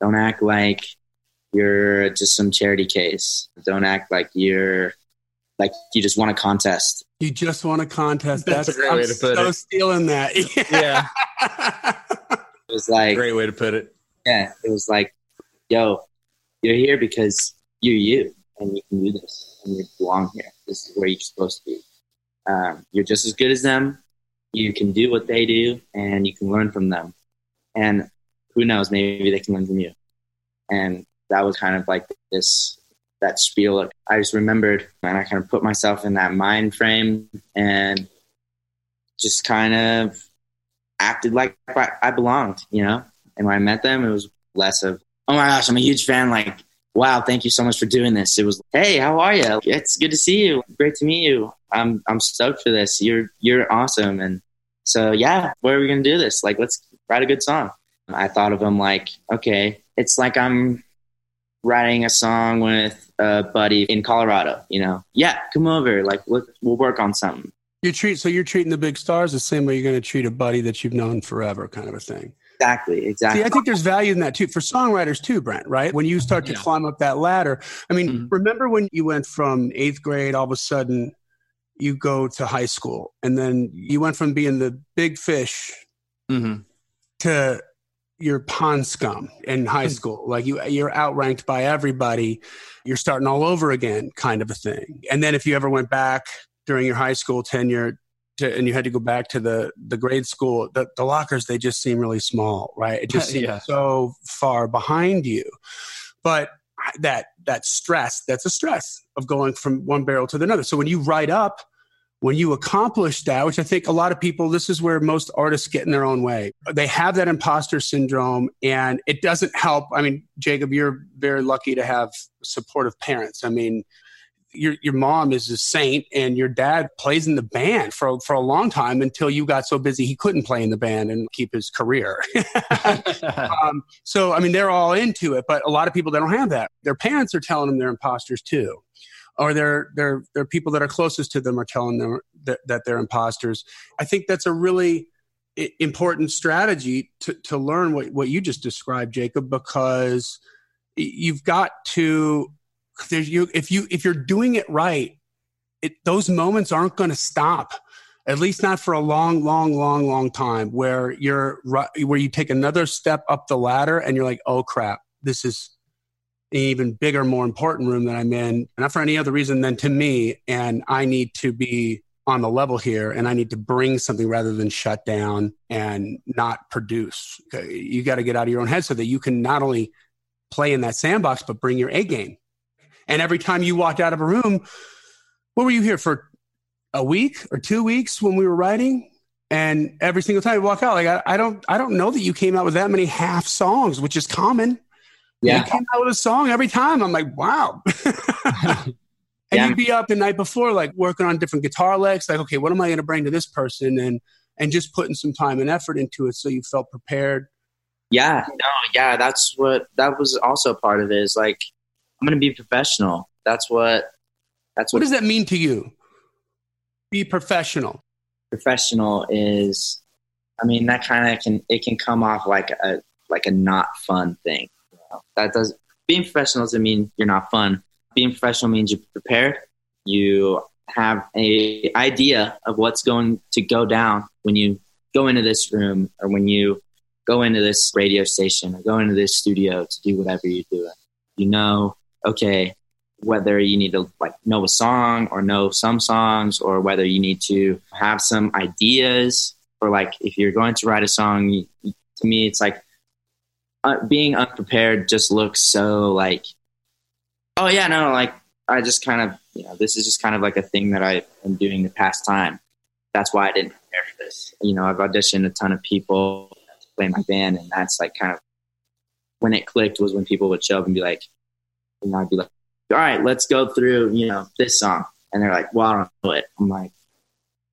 Don't act like you're just some charity case. Don't act like you're like you just want a contest. You just want a contest. That's a great I'm way to put so it. stealing that. Yeah, It was like great way to put it. yeah, it was like, yo, you're here because you're you and you can do this and you belong here. This is where you're supposed to be. Um, you're just as good as them. You can do what they do and you can learn from them. And who knows, maybe they can learn from you. And that was kind of like this, that spiel. I just remembered and I kind of put myself in that mind frame and just kind of acted like I, I belonged, you know? And when I met them, it was less of, oh my gosh, I'm a huge fan. Like, wow, thank you so much for doing this. It was, hey, how are you? It's good to see you. Great to meet you. I'm I'm stoked for this. You're you're awesome. And so yeah, where are we gonna do this? Like, let's write a good song. I thought of him like, okay, it's like I'm writing a song with a buddy in Colorado. You know, yeah, come over. Like, let, we'll work on something. You treat so you're treating the big stars the same way you're going to treat a buddy that you've known forever, kind of a thing. Exactly, exactly. See, I think there's value in that too for songwriters too, Brent. Right? When you start to Yeah. climb up that ladder. I mean, Mhm. remember when you went from eighth grade, all of a sudden you go to high school, and then you went from being the big fish hmm to your pond scum in high school. Like you, you're outranked by everybody. You're starting all over again, kind of a thing. And then if you ever went back during your high school tenure, to, and you had to go back to the the grade school, the, the lockers they just seem really small, right? It just seems Yeah. so far behind you. But that that stress, that's a stress of going from one barrel to another. So when you write up when you accomplish that, which I think a lot of people, this is where most artists get in their own way. They have that imposter syndrome and it doesn't help. I mean, Jacob, you're very lucky to have supportive parents. I mean, your your mom is a saint and your dad plays in the band for for a long time until you got so busy he couldn't play in the band and keep his career. um, so I mean they're all into it, but a lot of people they don't have that. Their parents are telling them they're imposters too, or they're they're they're people that are closest to them are telling them that, that they're imposters. I think that's a really important strategy to to learn what what you just described, Jacob, because you've got to there's you if you if you're doing it right, it those moments aren't going to stop at least not for a long, long, long, long time, where you're where you take another step up the ladder and you're like, oh crap, this is an even bigger, more important room that I'm in, not for any other reason than to me, and I need to be on the level here and I need to bring something rather than shut down and not produce. You got to get out of your own head so that you can not only play in that sandbox, but bring your A game. And every time you walked out of a room, what were you here for? A week or two weeks when we were writing? And every single time you walk out, like I, I don't, I don't know that you came out with that many half songs, which is common. Yeah, you came out with a song every time. I'm like, wow. and yeah. you'd be up the night before, like working on different guitar licks. Like, okay, what am I going to bring to this person? And and just putting some time and effort into it, so you felt prepared. Yeah, no, yeah, that's what that was also part of it. Is like, I'm going to be professional. That's what. That's what. What does that mean to you? Be professional professional is i mean that kind of can it can come off like a like a not fun thing you know? that does being professional doesn't mean you're not fun being professional means you're prepared you have a idea of what's going to go down when you go into this room or when you go into this radio station or go into this studio to do whatever you're doing you know okay whether you need to like know a song or know some songs or whether you need to have some ideas or like if you're going to write a song to me it's like uh, being unprepared just looks so like oh yeah no like i just kind of you know this is just kind of like a thing that i am doing the past time. That's why i didn't prepare for this. You know i've auditioned a ton of people to play my band and that's like kind of when it clicked was when people would show up and be like know i'd be like all right, let's go through, you know, this song. And they're like, well, I don't know it. I'm like,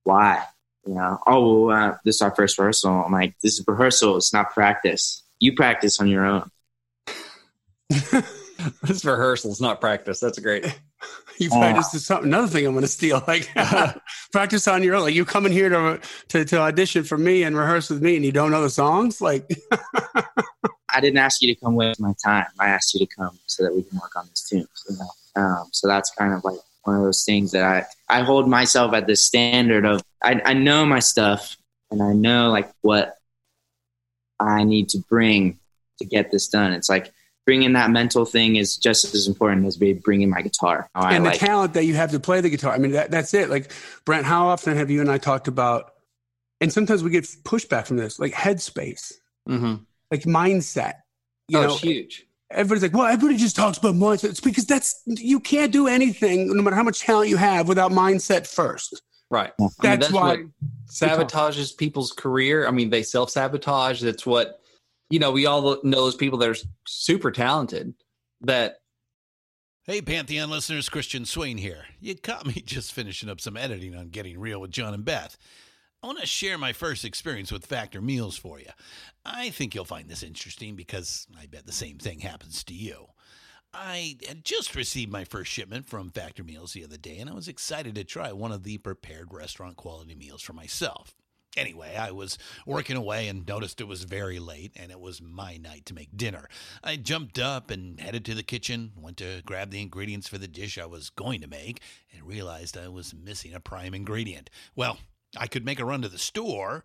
why? You know, oh, well, uh, this is our first rehearsal. I'm like, this is rehearsal. It's not practice. You practice on your own. this rehearsal is not practice. That's great. You practice uh, something. Another thing I'm going to steal, like practice on your own. Like you come in here to, to to audition for me and rehearse with me, and you don't know the songs. Like I didn't ask you to come waste my time. I asked you to come so that we can work on this tune. You know? um, so that's kind of like one of those things that I, I hold myself at the standard of I, I know my stuff and I know like what I need to bring to get this done. It's like bringing that mental thing is just as important as bringing my guitar. and the like talent that you have to play the guitar. I mean, that, that's it. Like Brent, how often have you and I talked about, and sometimes we get pushback from this, like headspace. Mm-hmm like mindset. You oh, know, huge. Everybody's like, well, everybody just talks about mindset. It's because that's you can't do anything, no matter how much talent you have, without mindset first. Right. That's, I mean, that's why sabotages people's career. I mean, they self sabotage. That's what you know. We all know those people that are super talented. That Hey, Pantheon listeners, Christian Swain here. You caught me just finishing up some editing on Getting Real with John and Beth. I want to share my first experience with Factor Meals for you. I think you'll find this interesting because I bet the same thing happens to you. I had just received my first shipment from Factor Meals the other day, and I was excited to try one of the prepared restaurant quality meals for myself. Anyway, I was working away and noticed it was very late and it was my night to make dinner. I jumped up and headed to the kitchen, went to grab the ingredients for the dish I was going to make, and realized I was missing a prime ingredient. Well, I could make a run to the store,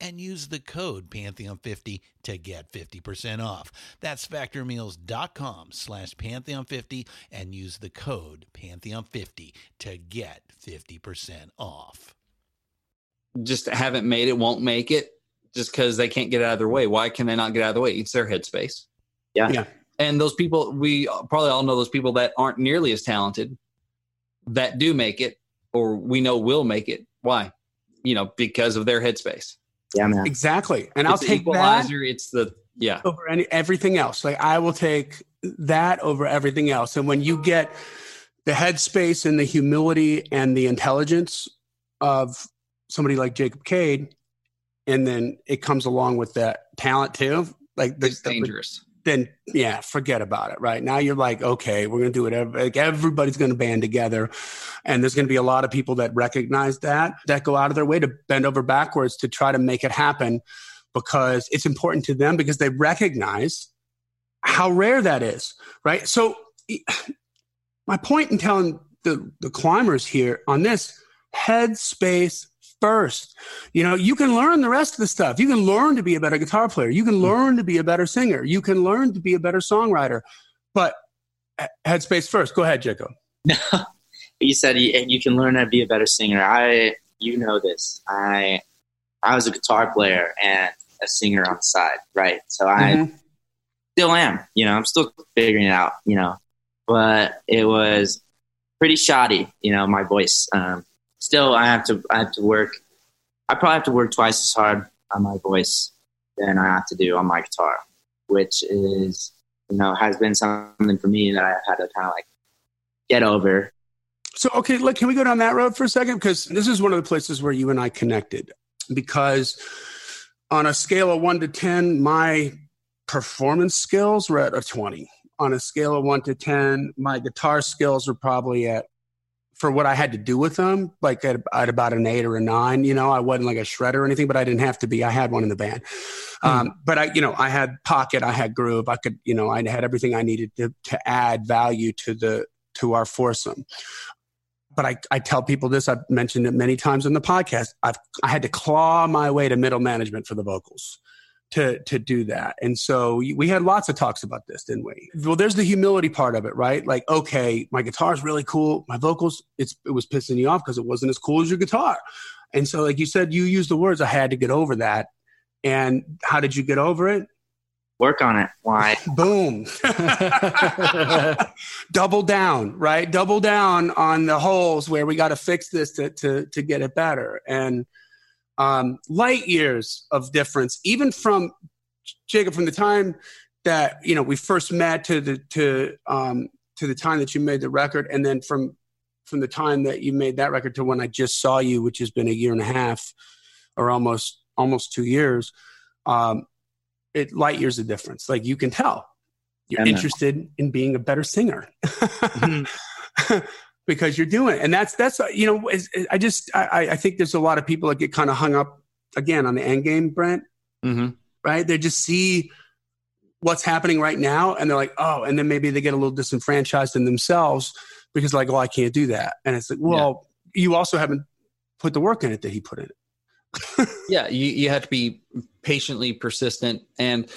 and use the code Pantheon50 to get 50% off. That's factormeals.com slash Pantheon50 and use the code Pantheon50 to get 50% off. Just haven't made it, won't make it just because they can't get out of their way. Why can they not get out of the way? It's their headspace. Yeah. Yeah. And those people, we probably all know those people that aren't nearly as talented that do make it, or we know will make it. Why? You know, because of their headspace. Yeah, man. Exactly. And it's I'll take equalizer. That it's the yeah over any everything else. Like I will take that over everything else. And when you get the headspace and the humility and the intelligence of somebody like Jacob Cade, and then it comes along with that talent too. Like the, it's dangerous. Then yeah, forget about it. Right now, you're like, okay, we're gonna do it. Like everybody's gonna band together, and there's gonna be a lot of people that recognize that that go out of their way to bend over backwards to try to make it happen because it's important to them because they recognize how rare that is. Right. So my point in telling the the climbers here on this headspace first. You know, you can learn the rest of the stuff. You can learn to be a better guitar player. You can hmm. learn to be a better singer. You can learn to be a better songwriter. But headspace first. Go ahead, Jacob. you said you, you can learn how to be a better singer. I, you know this. I, I was a guitar player and a singer on the side, right? So I mm-hmm. still am. You know, I'm still figuring it out. You know, but it was pretty shoddy. You know, my voice. Um, still I have to I have to work. I probably have to work twice as hard on my voice than I have to do on my guitar, which is you know has been something for me that I've had to kind of like get over. So okay, look, can we go down that road for a second? Because this is one of the places where you and I connected. Because on a scale of one to ten, my performance skills were at a twenty. On a scale of one to ten, my guitar skills were probably at for what I had to do with them, like at, at, about an eight or a nine. You know, I wasn't like a shredder or anything, but I didn't have to be. I had one in the band. Mm. Um, but I, you know, I had pocket, I had groove, I could, you know, I had everything I needed to to add value to the to our foursome. But I, I tell people this. I've mentioned it many times on the podcast. I've I had to claw my way to middle management for the vocals to to do that. And so we had lots of talks about this, didn't we? Well, there's the humility part of it, right? Like, okay, my guitar is really cool. My vocals, it's it was pissing you off because it wasn't as cool as your guitar. And so, like you said, you used the words. I had to get over that. And how did you get over it? Work on it. Why? Boom. Double down, right? Double down on the holes where we got to fix this to to to get it better. And um, light years of difference, even from Jacob, from the time that you know we first met to the to um, to the time that you made the record, and then from from the time that you made that record to when I just saw you, which has been a year and a half, or almost almost two years. Um, it light years of difference. Like you can tell, you're interested in being a better singer. mm-hmm. because you're doing it. And that's, that's, you know, I just, I, I think there's a lot of people that get kind of hung up again on the end game, Brent, mm-hmm. right? They just see what's happening right now and they're like, oh, and then maybe they get a little disenfranchised in themselves because like, oh, I can't do that. And it's like, well, yeah. you also haven't put the work in it that he put in it. yeah. You, you have to be patiently persistent and,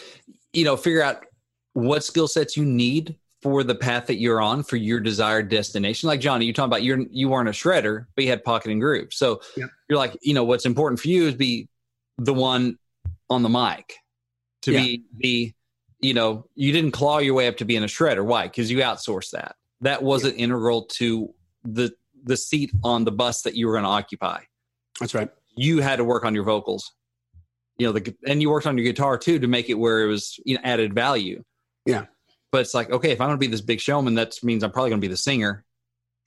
you know, figure out what skill sets you need for the path that you're on for your desired destination. Like Johnny, you're talking about you're you weren't a shredder, but you had pocket and groove. So you're like, you know, what's important for you is be the one on the mic to yeah. be the, you know, you didn't claw your way up to being a shredder. Why? Because you outsourced that. That wasn't yeah. integral to the the seat on the bus that you were going to occupy. That's right. You had to work on your vocals. You know, the and you worked on your guitar too to make it where it was you know added value. Yeah but it's like, okay, if I'm going to be this big showman, that means I'm probably going to be the singer.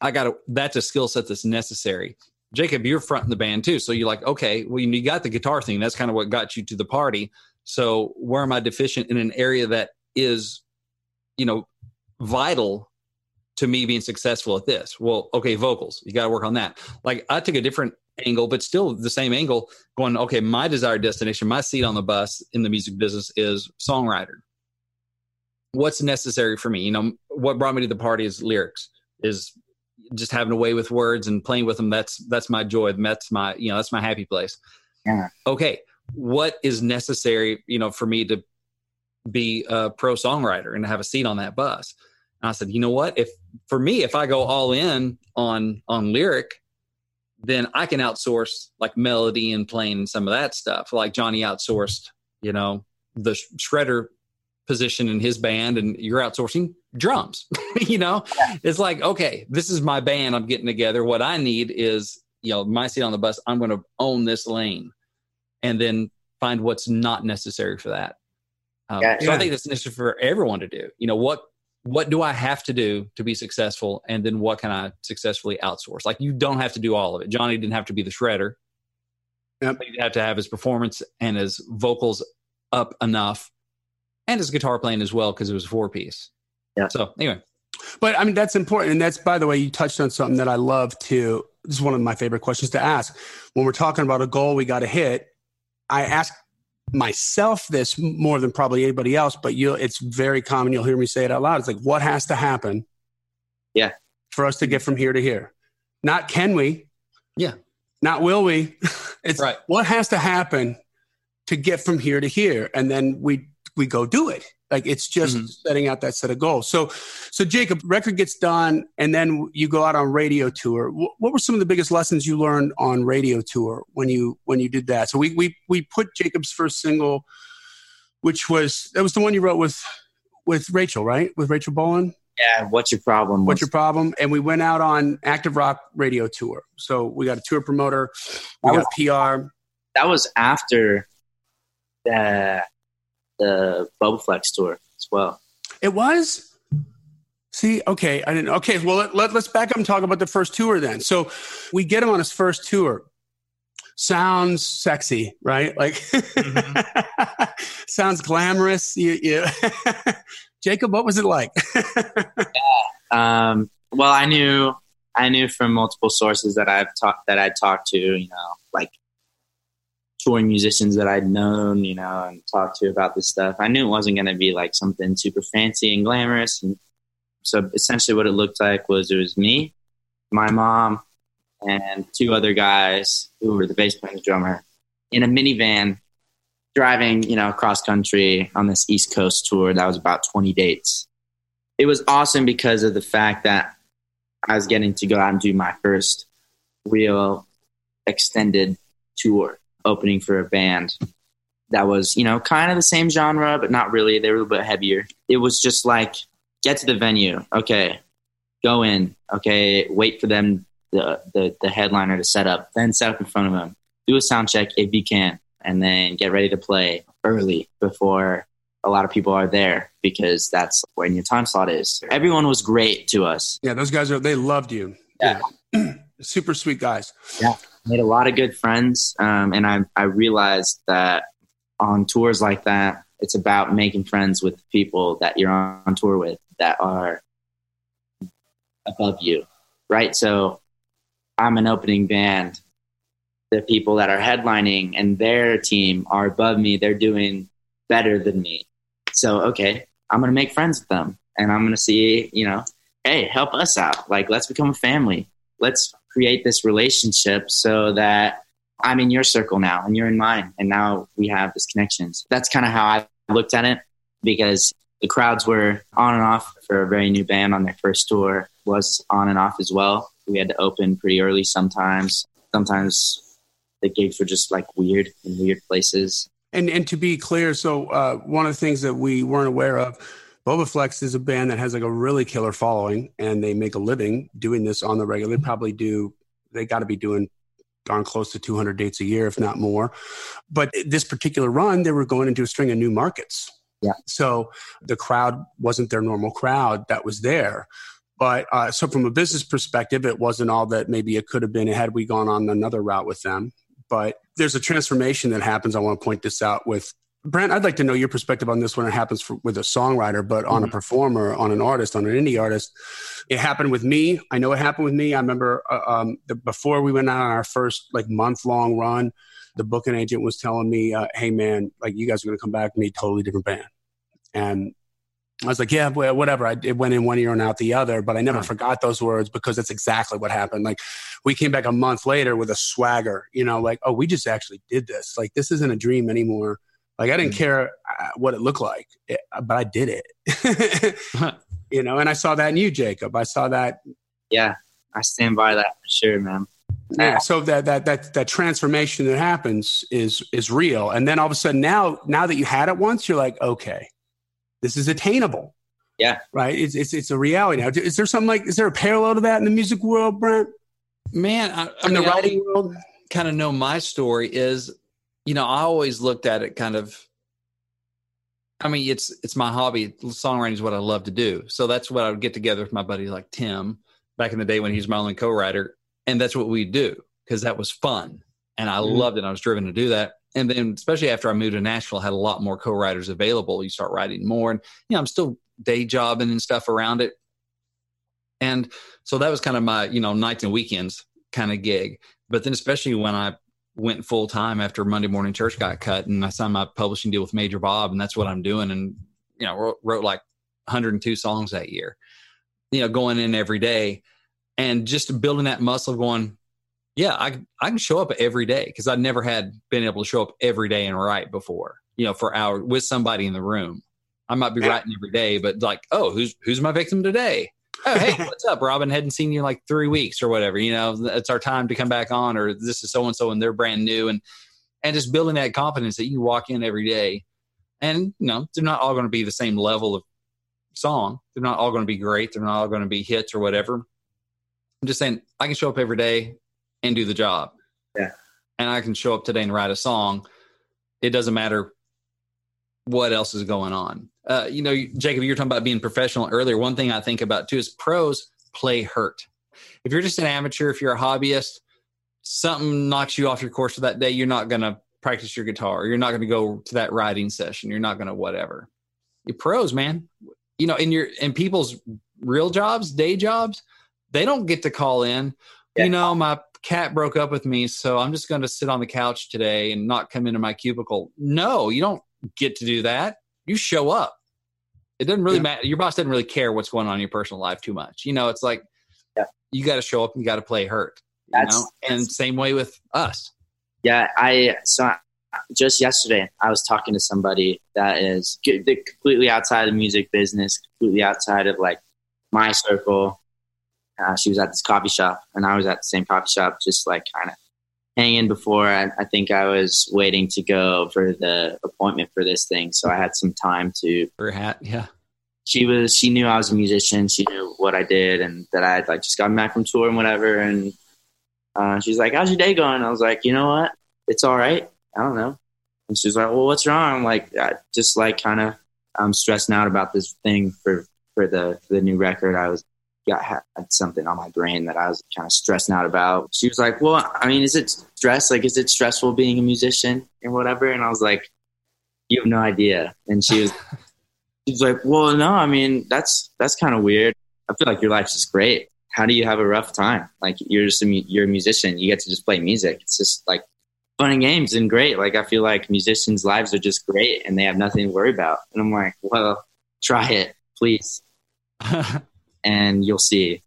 I got to, that's a skill set that's necessary. Jacob, you're fronting the band too. So you're like, okay, well, you got the guitar thing. That's kind of what got you to the party. So where am I deficient in an area that is, you know, vital to me being successful at this? Well, okay, vocals, you got to work on that. Like I took a different angle, but still the same angle going, okay, my desired destination, my seat on the bus in the music business is songwriter what's necessary for me you know what brought me to the party is lyrics is just having a way with words and playing with them. That's that's my joy. That's my you know that's my happy place. Yeah. okay. What is necessary you know for me to be a pro songwriter and have a seat on that bus? And i said you know what? If for me if i go all in on on lyric then i can outsource like melody and playing some of that stuff. Like johnny outsourced you know the shredder position in his band and you're outsourcing drums you know? Yeah. it's like okay this is my band i'm getting together. What i need is you know my seat on the bus i'm going to own this lane and then find what's not necessary for that. Um, yeah, so i think that's necessary for everyone to do. You know what what do i have to do to be successful and then what can i successfully outsource? Like you don't have to do all of it. Johnny didn't have to be the shredder. Yep. you have to have his performance and his vocals up enough and his guitar playing as well because it was a four piece. Yeah. So anyway, But I mean, that's important. And that's, by the way, you touched on something that I love to. This is one of my favorite questions to ask. When we're talking about a goal we got to hit, I ask myself this more than probably anybody else, but you it's very common. You'll hear me say it out loud. It's like, what has to happen? Yeah. For us to get from here to here. Not can we? Yeah. Not will we? it's Right. what has to happen to get from here to here. And then we we go do it. Like it's just Mhm. setting out that set of goals. So so Jacob, record gets done, and then you go out on radio tour. Wh- What were some of the biggest lessons you learned on radio tour when you when you did that? So we we we put Jacob's first single, which was that was the one you wrote with with Rachel, right? With Rachel Bolan. Yeah, what's your problem? What's your problem? And we went out on Active Rock radio tour. So we got a tour promoter, we That got PR. that was after the the Bobaflex tour as well. It was. See, okay, I didn't. Okay, well, let, let, us back up and talk about the first tour then. So we get him on his first tour. Sounds sexy, right? Like, sounds glamorous. You, you Jacob, what was it like? Um, well, I knew I knew from multiple sources that I've talked that I'd talked to, you know, like touring musicians that I'd known, you know, and talked to about this stuff. I knew it wasn't going to be like something super fancy and glamorous, and so essentially, what it looked like was it was me, my mom, and two other guys who were the bass player and drummer in a minivan driving, you know, cross country on this East Coast tour that was about 20 dates. It was awesome because of the fact that I was getting to go out and do my first real extended tour opening for a band that was, you know, kind of the same genre, but not really. They were a little bit heavier. It was just like, get to the venue. Okay. Go in. Okay. Wait for them, the, the, the headliner to set up, then set up in front of them. Do a sound check if you can, and then get ready to play early before a lot of people are there because that's when your time slot is. Everyone was great to us. yeah, those guys are. They loved you. Yeah. Super sweet guys. Made a lot of good friends um, and I, I realized that on tours like that it's about making friends with people that you're on tour with that are above you right? So i'm an opening band. The people that are headlining and their team are above me. They're doing better than me. So okay i'm gonna make friends with them and i'm gonna see you know hey help us out. Like let's become a family. Let's create this relationship so that I'm in your circle now and you're in mine. And now we have this connection. So that's kind of how I looked at it because the crowds were on and off for a very new band on their first tour was on and off as well. We had to open pretty early sometimes. Sometimes the gigs were just like weird in weird places. And and to be clear, so uh, one of the things that we weren't aware of, Bobaflex is a band that has like a really killer following, and they make a living doing this on the regular. They probably do. They got to be doing darn close to 200 dates a year, if not more. But this particular run, they were going into a string of new markets. Yeah. So the crowd wasn't their normal crowd that was there. But uh, so from a business perspective, it wasn't all that maybe it could have been had we gone on another route with them. But there's a transformation that happens. I want to point this out with Brent. I'd like to know your perspective on this when it happens for, with a songwriter, but on a performer, on an artist, on an indie artist. It happened with me. I know it happened with me. I remember uh, um, the, before we went out on our first like month long run, the booking agent was telling me, uh, "Hey man, like you guys are going to come back to me, totally different band." And I was like, "Yeah, well, whatever." I, it went in one ear and out the other, but I never Huh. forgot those words because that's exactly what happened. Like we came back a month later with a swagger, you know, like, "Oh, we just actually did this. Like this isn't a dream anymore." Like I didn't Mhm. care uh, what it looked like, but I did it. you know, and I saw that in you, Jacob. I saw that Yeah, I stand by that for sure, man. yeah so that that that that transformation that happens is is real and then all of a sudden now now that you had it once you're like okay this is attainable Yeah. right it's it's, it's a reality now is there something like is there a parallel to that in the music world brent Man, I, I in mean, the I writing world kind of know my story is, you know, I always looked at it kind of. I mean, it's it's my hobby. Songwriting is what I love to do. So that's what I would get together with my buddy like Tim back in the day when he was my only co-writer, and that's what we do because that was fun and I Mhm. loved it. I was driven to do that. and then especially after I moved to Nashville, I had a lot more co-writers available. You start writing more, and you know I'm still day jobbing and stuff around it, and so that was kind of my you know nights and weekends kind of gig. But then especially when I went full time after Monday Morning Church got cut, and I signed my publishing deal with Major Bob, and that's what I'm doing, and you know wrote, wrote like 102 songs that year. You know, going in every day, and just building that muscle, going yeah, I I can show up every day because I never had been able to show up every day and write before. You know, for hours with somebody in the room. I might be writing every day, but like, oh, who's who's my victim today? Oh, hey, what's up, Robin? Hadn't seen you in like three weeks or whatever. You know, it's our time to come back on, or this is so and so, and they're brand new, and and just building that confidence that you walk in every day, and you know, they're not all going to be the same level of song. They're not all going to be great. They're not all going to be hits or whatever. I'm just saying, I can show up every day and do the job. Yeah. And I can show up today and write a song. It doesn't matter what else is going on. Uh, you know, Jacob, you were talking about being professional earlier. One thing I think about too is pros play hurt. If you're just an amateur, if you're a hobbyist, something knocks you off your course for that day, you're not going to practice your guitar. You're not going to go to that writing session. You're not going to whatever. You pros, man. You know, in your in people's real jobs, day jobs, they don't get to call in. Yeah. You know, my cat broke up with me, so I'm just going to sit on the couch today and not come into my cubicle. No, you don't get to do that. You show up. It doesn't really yeah. matter. Your boss doesn't really care what's going on in your personal life too much. You know, it's like yeah. you got to show up and you got to play hurt. You that's, know, and same way with us. Yeah, I so just yesterday I was talking to somebody that is completely outside of the music business, completely outside of like my circle, uh, she was at this coffee shop, and I was at the same coffee shop, just like kind of hanging before. I, I, think I was waiting to go for the appointment for this thing, so I had some time to. Her hat, yeah. She was. She knew I was a musician. She knew what I did, and that I had like just gotten back from tour and whatever. And uh, she's like, "How's your day going?" I was like, "You know what? It's all right. I don't know." And she's like, "Well, what's wrong?" I'm like, I "Just like kind of, I'm stressing out about this thing for for the for the new record. I was got had something on my brain that I was kind of stressing out about. She was like, "Well, I mean, is it stress? Like, is it stressful being a musician and whatever?" And I was like, "You have no idea." And she was, she was like, "Well, no, I mean, that's that's kind of weird. I feel like your life's just great. How do you have a rough time? Like, you're just a, you're a musician. You get to just play music. It's just like." Fun and games and great. Like I feel like musicians' lives are just great and they have nothing to worry about. And I'm like, well, try it, please. and you'll see.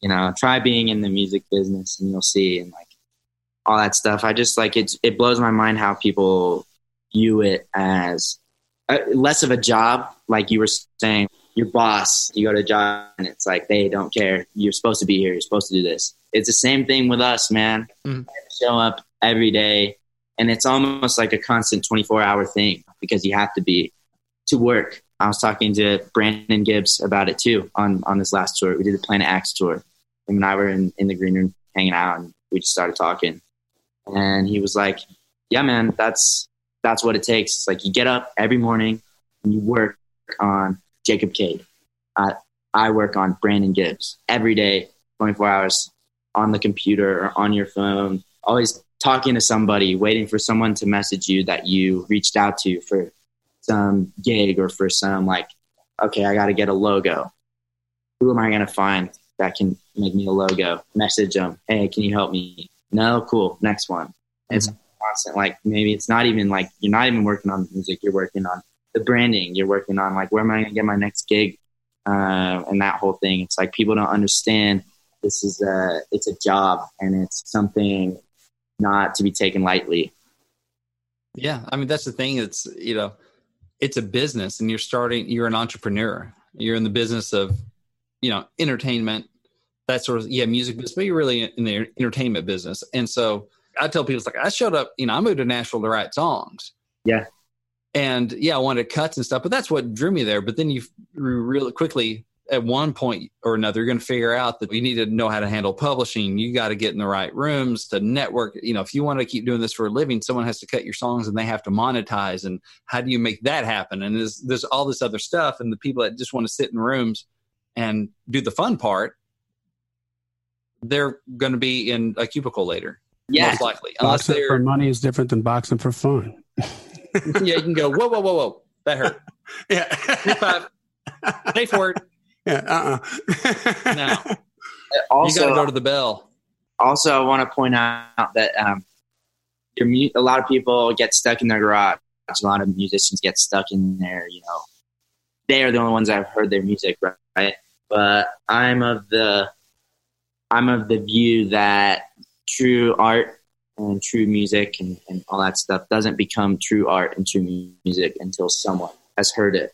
You know, try being in the music business and you'll see and like all that stuff. I just like it. It blows my mind how people view it as a, less of a job, like you were saying. Your boss, you go to a job and it's like they don't care. You're supposed to be here. You're supposed to do this. It's the same thing with us, man. Mm-hmm. Show up every day, and it's almost like a constant 24 hour thing because you have to be to work I was talking to Brandon Gibbs about it too on, on this last tour. We did the Planet Axe tour. Him and I were in, in the green room hanging out and we just started talking. And he was like, Yeah, man, that's that's what it takes. It's like you get up every morning and you work on Jacob Cade. Uh, I work on Brandon Gibbs every day, 24 hours on the computer or on your phone, always talking to somebody, waiting for someone to message you that you reached out to for some gig or for some like, okay, I got to get a logo. Who am I going to find that can make me a logo? Message them. Hey, can you help me? No, cool. Next one. Mm-hmm. It's constant. Like maybe it's not even like you're not even working on the music. You're working on the branding. You're working on like where am I going to get my next gig? Uh, and that whole thing. It's like people don't understand this is a it's a job and it's something not to be taken lightly. Yeah, I mean that's the thing. It's you know it's a business and you're starting you're an entrepreneur. You're in the business of you know entertainment that sort of yeah music business but you're really in the entertainment business. And so i tell people it's like i showed up you know i moved to nashville to write songs. Yeah. And yeah i wanted cuts and stuff but that's what drew me there. But then you really quickly at one point or another, you're going to figure out that you need to know how to handle publishing. You got to get in the right rooms to network. You know, if you want to keep doing this for a living, someone has to cut your songs and they have to monetize. And how do you make that happen? And there's, there's all this other stuff. And the people that just want to sit in rooms and do the fun part, they're going to be in a cubicle later. Yeah. most likely. Unless Boxing for money is different than boxing for fun. yeah, you can go whoa whoa whoa whoa that hurt. Yeah. Twenty five. Pay for it. Yeah. Uh-uh. No. you Also, got to go to the bell. also, I want to point out that um, your mu- a lot of people get stuck in their garage. A lot of musicians get stuck in there. You know, they are the only ones that have heard their music, right? But I'm of the I'm of the view that true art and true music and, and all that stuff doesn't become true art and true music until someone has heard it.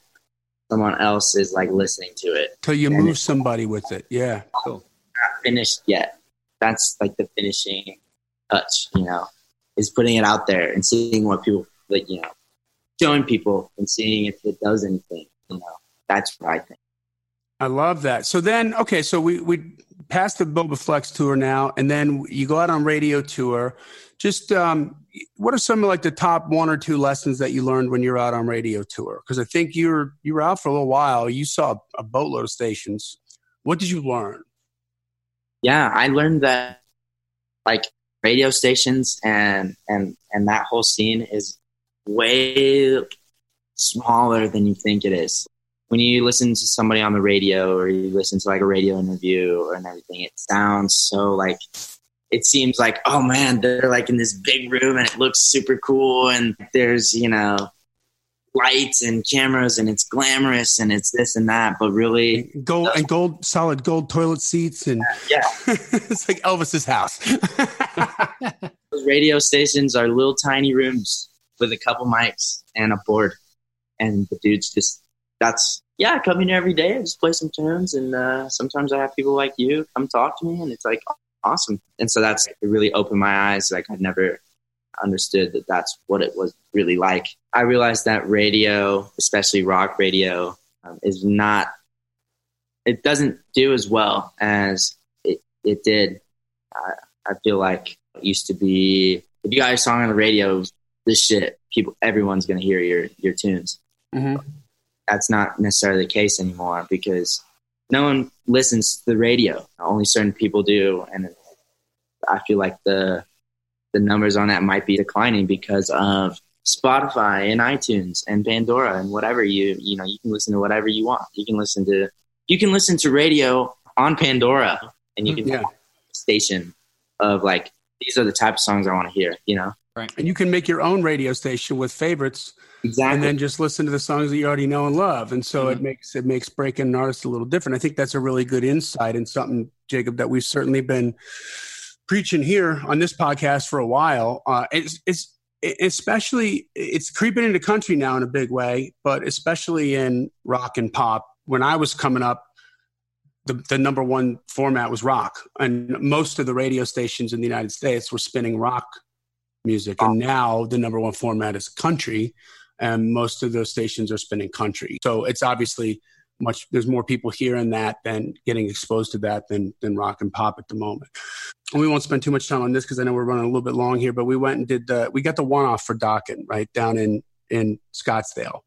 Someone else is like listening to it. Till you move somebody with it. Yeah. Cool. Not finished yet. That's like the finishing touch, you know, is putting it out there and seeing what people like, you know, showing people and seeing if it does anything, you know. That's what I think. I love that. So then, okay, so we we passed the Bobaflex tour now, and then you go out on radio tour. Just um, what are some of like the top one or two lessons that you learned when you're out on radio tour? Because I think you're you were out for a little while. You saw a boatload of stations. What did you learn? Yeah, I learned that like radio stations and and and that whole scene is way smaller than you think it is. When you listen to somebody on the radio or you listen to like a radio interview and everything, it sounds so like it seems like oh man they're like in this big room and it looks super cool and there's you know lights and cameras and it's glamorous and it's this and that but really Gold and gold, solid gold toilet seats, and yeah it's like Elvis's house. those radio stations are little tiny rooms with a couple mics and a board and the dudes just that's yeah i come in every day i just play some tunes and uh, sometimes i have people like you come talk to me and it's like awesome. And so that's it really opened my eyes. Like i never understood that that's what it was really like. I realized that radio especially rock radio um, is not it doesn't do as well as it, it did. Uh, i feel like it used to be if you got a song on the radio this shit people everyone's going to hear your your tunes. Mhm. that's not necessarily the case anymore because no one listens to the radio. Only certain people do and i feel like the the numbers on that might be declining because of spotify and itunes and pandora and whatever you you know you can listen to whatever you want. You can listen to you can listen to radio on pandora and you mm, can Yeah. station of like these are the type of songs i want to hear you know And you can make your own radio station with favorites exactly and then just listen to the songs that you already know and love. And so it makes it makes breaking an artist a little different. I think that's a really good insight and something, Jacob, that we've certainly been preaching here on this podcast for a while. Uh, it's, it's especially it's creeping into country now in a big way, but especially in rock and pop. When I was coming up, the, the number one format was rock, and most of the radio stations in the United States were spinning rock music. And now the number one format is country, and most of those stations are spinning country. So it's obviously much. There's more people hearing that than getting exposed to that than than rock and pop at the moment. And we won't spend too much time on this because I know we're running a little bit long here. But we went and did the we got the one off for Dokken right down in in Scottsdale.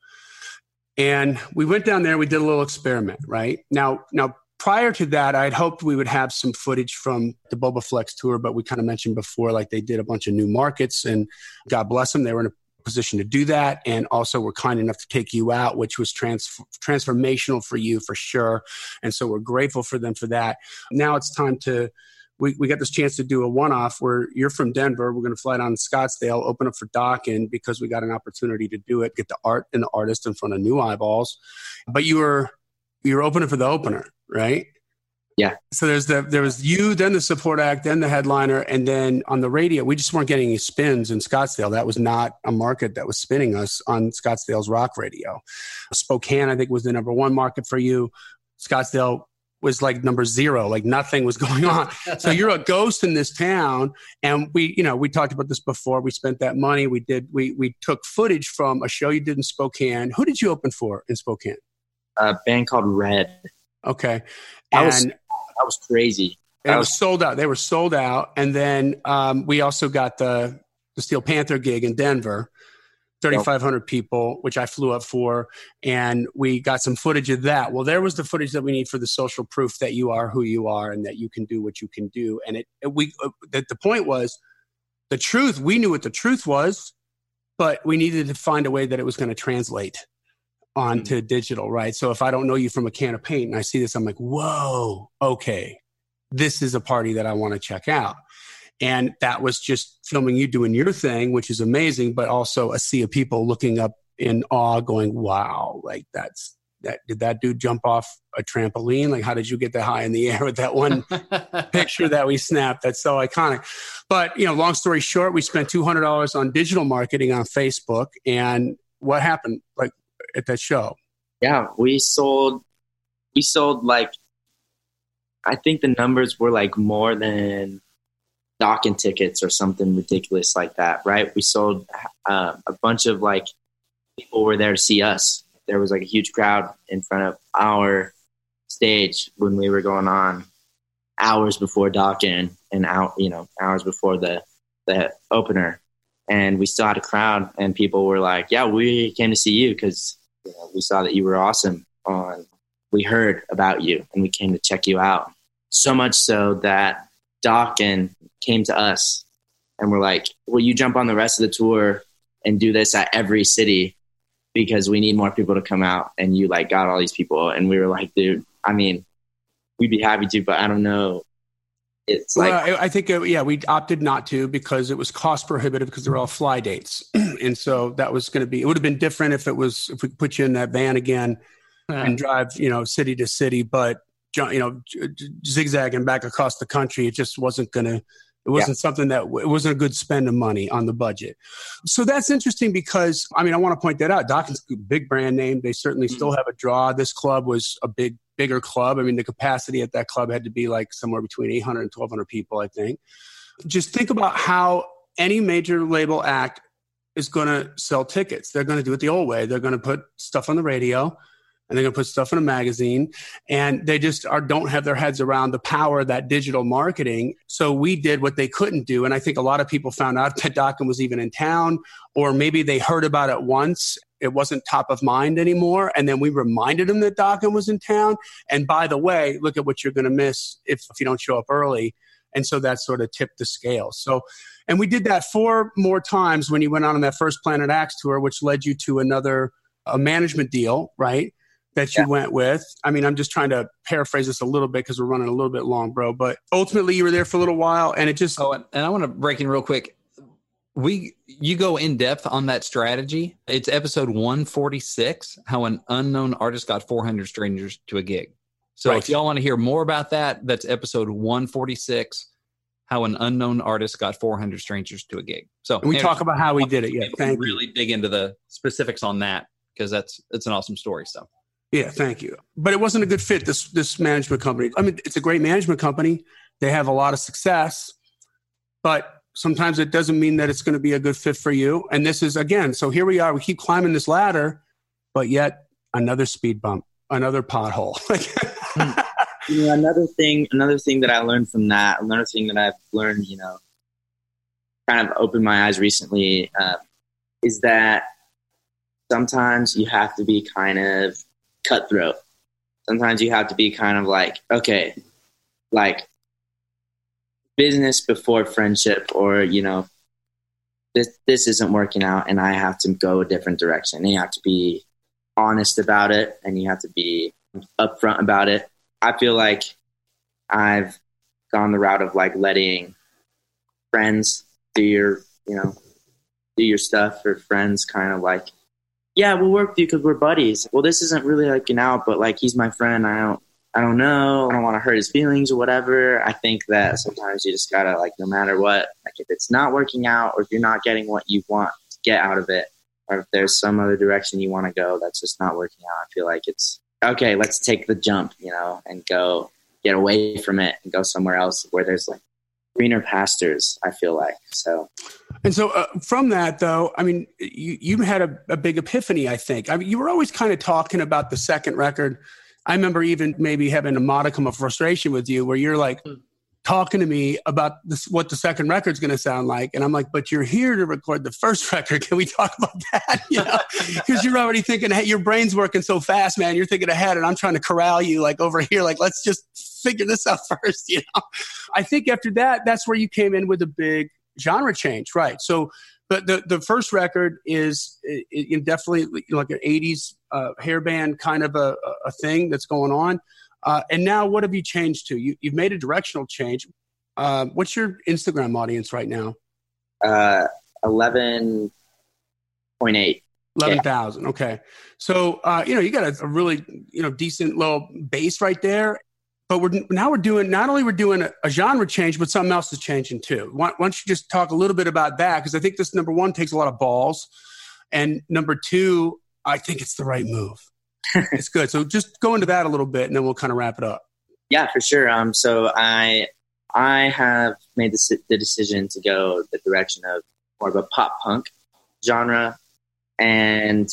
And we went down there. We did a little experiment, right? Now, now prior to that, I'd hoped we would have some footage from the Bobaflex tour, but we kind of mentioned before, like they did a bunch of new markets, and God bless them, they were in a position to do that, and also were kind enough to take you out, which was trans- transformational for you for sure. And so we're grateful for them for that. Now it's time to. We, we got this chance to do a one off where you're from Denver. We're going to fly down to Scottsdale, open up for Dokken because we got an opportunity to do it, get the art and the artist in front of new eyeballs. But you were you were opening for the opener, right? Yeah. So there's the there was you, then the support act, then the headliner, and then on the radio, we just weren't getting any spins in Scottsdale. That was not a market that was spinning us on Scottsdale's rock radio. Spokane, I think, was the number one market for you. Scottsdale was like number zero, like nothing was going on. so you're a ghost in this town. And we, you know, we talked about this before. We spent that money. We did, we we took footage from a show you did in Spokane. Who did you open for in Spokane? A band called red Okay. That And was- that was crazy it was sold out. They were sold out. And then um, we also got the the Steel Panther gig in Denver, 3,500 people, which I flew up for. And we got some footage of that. Well, there was the footage that we need for the social proof that you are who you are and that you can do what you can do. And it, it we uh, the, the point was the truth, we knew what the truth was, but we needed to find a way that it was going to translate onto mm-hmm. digital, right? So if I don't know you from a can of paint and I see this, I'm like, whoa, okay, this is a party that I want to check out. And that was just filming you doing your thing, which is amazing, but also a sea of people looking up in awe, going, wow, like that's that did that dude jump off a trampoline? Like, how did you get that high in the air with that one picture that we snapped? That's so iconic. But you know, long story short, we spent two hundred dollars on digital marketing on Facebook, and what happened? Like at that show? Yeah, we sold. We sold like, I think the numbers were like more than Dokken tickets or something ridiculous like that, right? We sold uh, a bunch of like people were there to see us there was like a huge crowd in front of our stage when we were going on hours before Dokken and out, you know, hours before the the opener, and we still had a crowd, and people were like, "Yeah, we came to see you because you know, we saw that you were awesome. On we heard about you, and we came to check you out. So much so that Dokken came to us, and we're like, "Will you jump on the rest of the tour and do this at every city because we need more people to come out and you like got all these people and we were like dude i mean we'd be happy to but i don't know it's like well, I, think uh, yeah we opted not to because it was cost prohibitive because they're all fly dates and so that was going to be it would have been different if it was if we put you in that van again yeah. and drive you know city to city but you know zigzagging back across the country it just wasn't going to it wasn't yeah. something that it wasn't a good spend of money on the budget. So that's interesting because I mean I want to point that out. Dokken's big brand name. They certainly mm-hmm. still have a draw. This club was a big bigger club. I mean the capacity at that club had to be like somewhere between 800 and 1200 people, I think. Just think about how any major label act is going to sell tickets. They're going to do it the old way. They're going to put stuff on the radio and they're going to put stuff in a magazine and they just are don't have their heads around the power of that digital marketing so we did what they couldn't do and i think a lot of people found out that Dokken was even in town or maybe they heard about it once it wasn't top of mind anymore and then we reminded him that Dokken was in town and by the way look at what you're going to miss if, if you don't show up early and so that sort of tipped the scale so and we did that four more times when you went on, on that first planet x tour which led you to another a management deal right that you yeah. went with. I mean, I'm just trying to paraphrase this a little bit because we're running a little bit long, bro. But ultimately, you were there for a little while, and it just. Oh, and I want to break in real quick. We you go in depth on that strategy. It's episode 146. How an unknown artist got 400 strangers to a gig. So right. if y'all want to hear more about that, that's episode 146. How an unknown artist got 400 strangers to a gig. So and we talk about how we did it. Yeah, thank really you. dig into the specifics on that because that's it's an awesome story. So yeah, thank you. But it wasn't a good fit. This this management company. I mean, it's a great management company. They have a lot of success, but sometimes it doesn't mean that it's going to be a good fit for you. And this is again. So here we are. We keep climbing this ladder, but yet another speed bump, another pothole. you know, another thing, another thing that I learned from that, another thing that I've learned, you know, kind of opened my eyes recently, uh, is that sometimes you have to be kind of cutthroat. Sometimes you have to be kind of like, okay, like business before friendship, or you know, this this isn't working out, and I have to go a different direction. And you have to be honest about it, and you have to be upfront about it. I feel like I've gone the route of like letting friends do your, you know, do your stuff, or friends kind of like yeah, we'll work with you because we're buddies. Well, this isn't really working out, but like he's my friend. I don't, I don't know. I don't want to hurt his feelings or whatever. I think that sometimes you just gotta like, no matter what, like if it's not working out or if you're not getting what you want to get out of it, or if there's some other direction you want to go that's just not working out, I feel like it's okay. Let's take the jump, you know, and go get away from it and go somewhere else where there's like greener pastures. I feel like so. And so, uh, from that, though, I mean, you you had a, a big epiphany. I think. I mean, you were always kind of talking about the second record. I remember even maybe having a modicum of frustration with you, where you're like hmm. talking to me about this, what the second record's going to sound like, and I'm like, "But you're here to record the first record. Can we talk about that?" You know, because you're already thinking, "Hey, your brain's working so fast, man. You're thinking ahead, and I'm trying to corral you like over here. Like, let's just figure this out first. You know, I think after that, that's where you came in with a big genre change, right? So, but the the first record is it, it definitely like an '80s uh, hairband kind of a, a thing that's going on. Uh, and now, what have you changed to? You, have made a directional change. Uh, what's your Instagram audience right now? Uh, eleven point eight. Eleven thousand. Yeah. Okay, so uh, you know you got a, a, really you know decent little base right there. But we're now we're doing not only we're doing a, a genre change, but something else is changing too. Why, why don't you just talk a little bit about that? Because I think this number one takes a lot of balls, and number two, I think it's the right move. it's good. So just go into that a little bit, and then we'll kind of wrap it up. Yeah, for sure. Um, so I I have made the, the decision to go the direction of more of a pop punk genre, and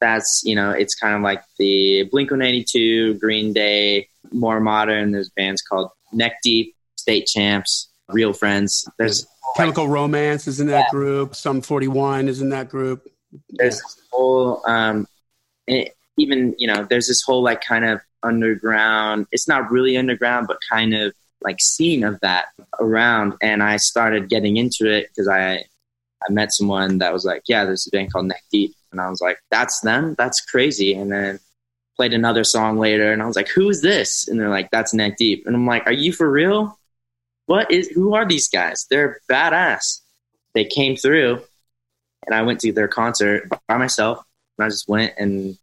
that's you know it's kind of like the Blink One Eighty Two, Green Day, more modern. There's bands called Neck Deep, State Champs, Real Friends. There's Chemical Romance is in that yeah. group. Forty One is in that group. There's yeah. whole um, it, even you know there's this whole like kind of underground. It's not really underground, but kind of like scene of that around. And I started getting into it because I I met someone that was like, yeah, there's a band called Neck Deep, and I was like, that's them. That's crazy. And then played another song later, and I was like, who is this? And they're like, that's Neck Deep. And I'm like, are you for real? What is? Who are these guys? They're badass. They came through, and I went to their concert by myself. And I just went and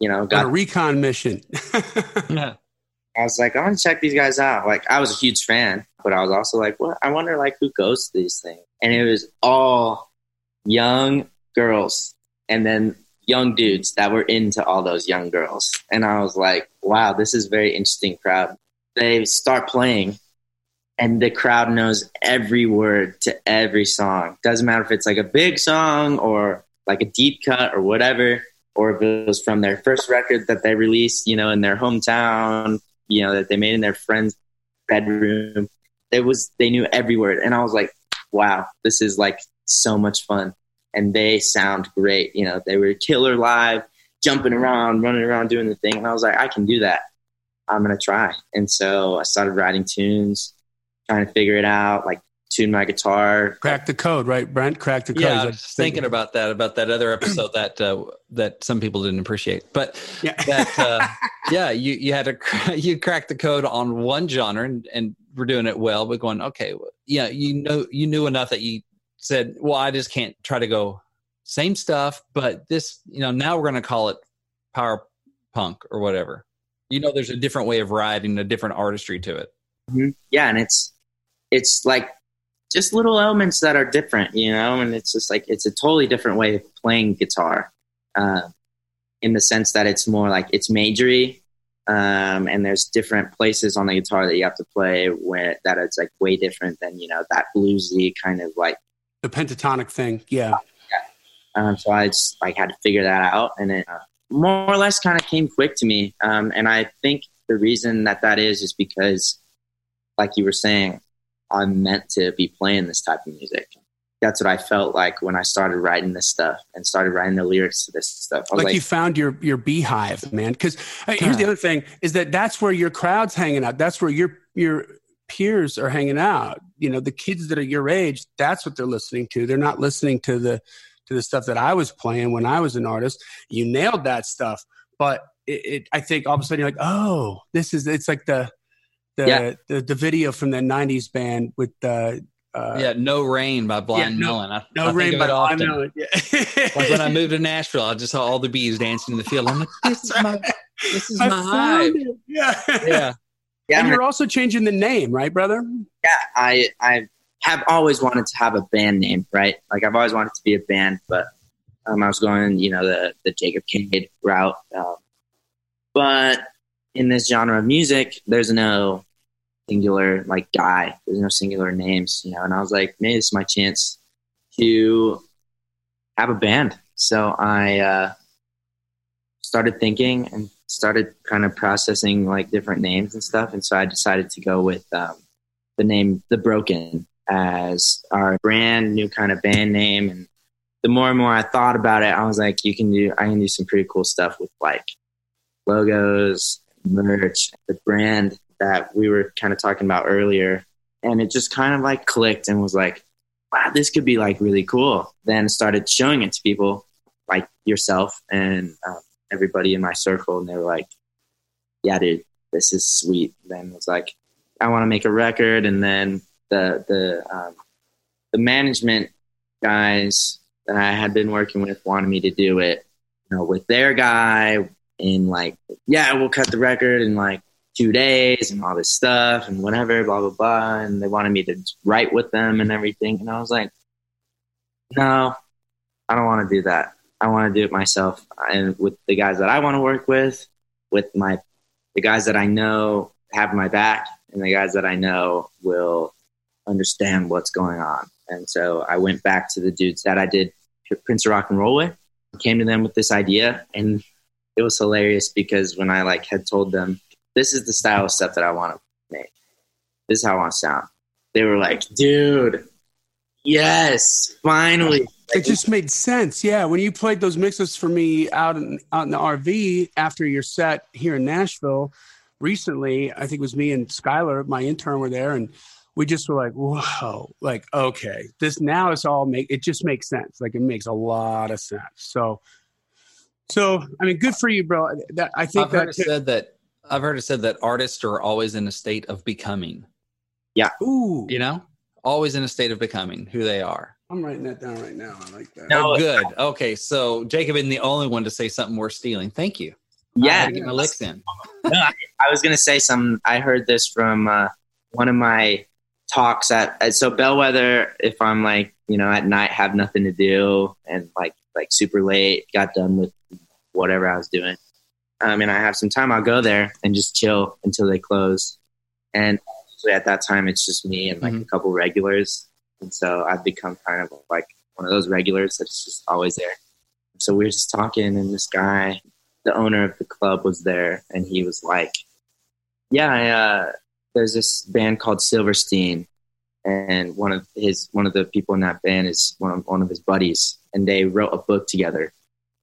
you know got a recon mission. yeah. I was like, I want to check these guys out. Like, I was a huge fan, but I was also like, what? I wonder like who goes to these things. And it was all young girls and then young dudes that were into all those young girls. And I was like, wow, this is very interesting crowd. They start playing and the crowd knows every word to every song. Doesn't matter if it's like a big song or like a deep cut or whatever, or if it was from their first record that they released, you know, in their hometown you know that they made in their friend's bedroom. It was they knew every word, and I was like, wow, this is like so much fun. And they sound great. You know, they were killer live, jumping around, running around, doing the thing. And I was like, I can do that. I'm gonna try. And so I started writing tunes, trying to figure it out, like tune my guitar. Crack the code, right, Brent? Crack the code. Yeah, I was thinking about that, about that other episode that uh, that some people didn't appreciate. But yeah, that, uh, yeah, you you had to you cracked the code on one genre and, and we're doing it well, but going okay, yeah, you know, you knew enough that you said, well, I just can't try to go same stuff, but this, you know, now we're going to call it power punk or whatever. You know, there's a different way of writing, a different artistry to it. Mm-hmm. Yeah, and it's it's like just little elements that are different, you know, and it's just like it's a totally different way of playing guitar, uh, in the sense that it's more like it's majory, um, and there's different places on the guitar that you have to play where that it's like way different than you know that bluesy kind of like the pentatonic thing, yeah. yeah. Um, so I just like had to figure that out, and it uh, more or less kind of came quick to me, um, and I think the reason that that is is because, like you were saying, I'm meant to be playing this type of music. That's what I felt like when I started writing this stuff and started writing the lyrics to this stuff. Like, like, you found your your beehive, man. Because uh, here's the other thing: is that that's where your crowd's hanging out. That's where your your peers are hanging out. You know, the kids that are your age. That's what they're listening to. They're not listening to the to the stuff that I was playing when I was an artist. You nailed that stuff, but it, it I think all of a sudden you're like, oh, this is it's like the the, yeah. the, the video from the '90s band with the. Uh, yeah, No Rain by Blind yeah, Melon. I, no I Rain by Blind Melon. Yeah. like when I moved to Nashville, I just saw all the bees dancing in the field. I'm like, this is my, this is my hive. Yeah. yeah. Yeah. And you're also changing the name, right, brother? Yeah, I I have always wanted to have a band name, right? Like I've always wanted to be a band, but um, I was going, you know, the the Jacob Cade route. Um, but in this genre of music, there's no singular like guy. There's no singular names, you know. And I was like, maybe this is my chance to have a band. So I uh, started thinking and started kind of processing like different names and stuff. And so I decided to go with um, the name The Broken as our brand new kind of band name. And the more and more I thought about it, I was like, you can do, I can do some pretty cool stuff with like logos, merch, the brand that we were kind of talking about earlier. And it just kind of like clicked and was like, wow, this could be like really cool. Then started showing it to people like yourself and um, everybody in my circle, and they were like, yeah, dude, this is sweet. Then was like, I want to make a record, and then the the um, the management guys that I had been working with wanted me to do it, you know, with their guy in like, yeah, we'll cut the record in like two days and all this stuff and whatever, blah blah blah. And they wanted me to write with them and everything, and I was like, no, I don't want to do that. I want to do it myself and with the guys that I want to work with, with my the guys that I know have my back, and the guys that I know will understand what's going on. And so I went back to the dudes that I did Prince of Rock and Roll with, came to them with this idea, and it was hilarious because when I like had told them this is the style of stuff that I want to make, this is how I want to sound, they were like, "Dude, yes, finally." It just made sense. Yeah, when you played those mixes for me out in out in the RV after your set here in Nashville recently, I think it was me and Skylar, my intern, were there, and we just were like, whoa, like, okay, this now it's all make it just makes sense. Like it makes a lot of sense. So, so I mean, good for you, bro. That I think I've that heard it said that I've heard it said that artists are always in a state of becoming. Yeah. Ooh, You know, always in a state of becoming who they are. I'm writing that down right now. I like that. No, Oh, good. Okay, so Jacob isn't the only one to say something worth stealing. Thank you. I Yeah, had get my licks in. I was gonna say some. I heard this from uh, one of my talks at, at so Bellwether. If I'm like you know at night have nothing to do and like like super late, got done with whatever I was doing, um, and I have some time, I'll go there and just chill until they close. And at that time, it's just me and like a Mhm. couple regulars, and so I've become kind of like one of those regulars that's just always there. So we were just talking, and this guy, the owner of the club, was there, and he was like yeah, I, uh, there's this band called Silverstein, and one of his one of the people in that band is one of, one of his buddies, and they wrote a book together,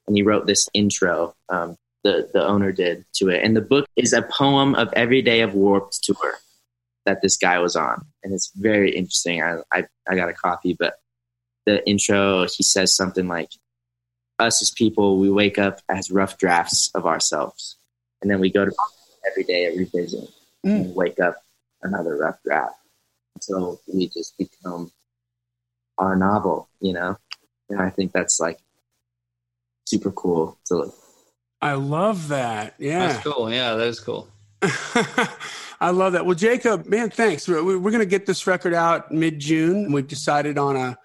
and he wrote this intro. Um, the the owner did to it, and the book is a poem of every day of Warped Tour that this guy was on, and it's very interesting. I I, I got a copy, but the intro he says something like, "Us as people, we wake up as rough drafts of ourselves, and then we go to every day a revision Mm. and wake up another rough draft until we just become our novel, you know? And I think that's like super cool to I love that. Yeah. That's cool. Yeah, that is cool. I love that. Well, Jacob, man, thanks. We're, we're going to get this record out mid June. We've decided on a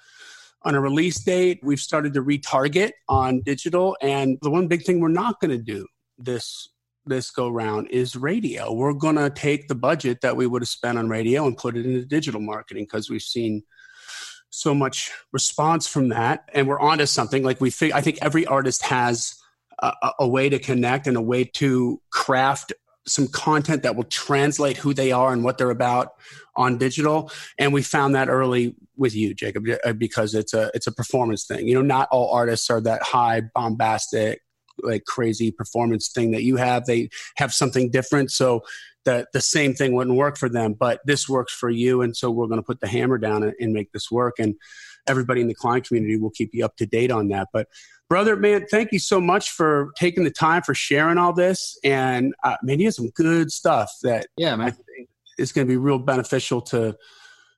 on a release date. We've started to retarget on digital, and the one big thing we're not going to do this this go round is radio. We're going to take the budget that we would have spent on radio and put it into digital marketing because we've seen so much response from that, and we're onto something. Like we think, I think every artist has a- a way to connect and a way to craft some content that will translate who they are and what they're about on digital. And we found that early with you jacob uh, because it's a it's a performance thing. You know not all artists are that high bombastic like crazy performance thing that you have. They have something different. So the the same thing wouldn't work for them but this works for you. And so we're going to put the hammer down and, and make this work. And everybody in the client community will keep you up to date on that. But brother man thank you so much for taking the time for sharing all this and uh, man you have some good stuff that Yeah, I man. think is going to be real beneficial to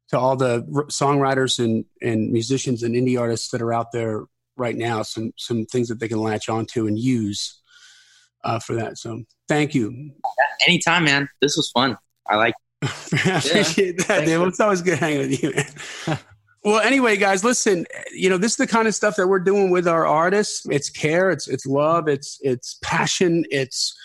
to all the r- songwriters and and musicians and indie artists that are out there right now. Some some things that they can latch onto and use uh, for that. So thank you. anytime, man. This was fun. I like I appreciate that, Thanks Dave. for- It's always good hanging with you, man. well, anyway, guys, listen. You know, this is the kind of stuff that we're doing with our artists. It's care, it's it's love, it's it's passion, it's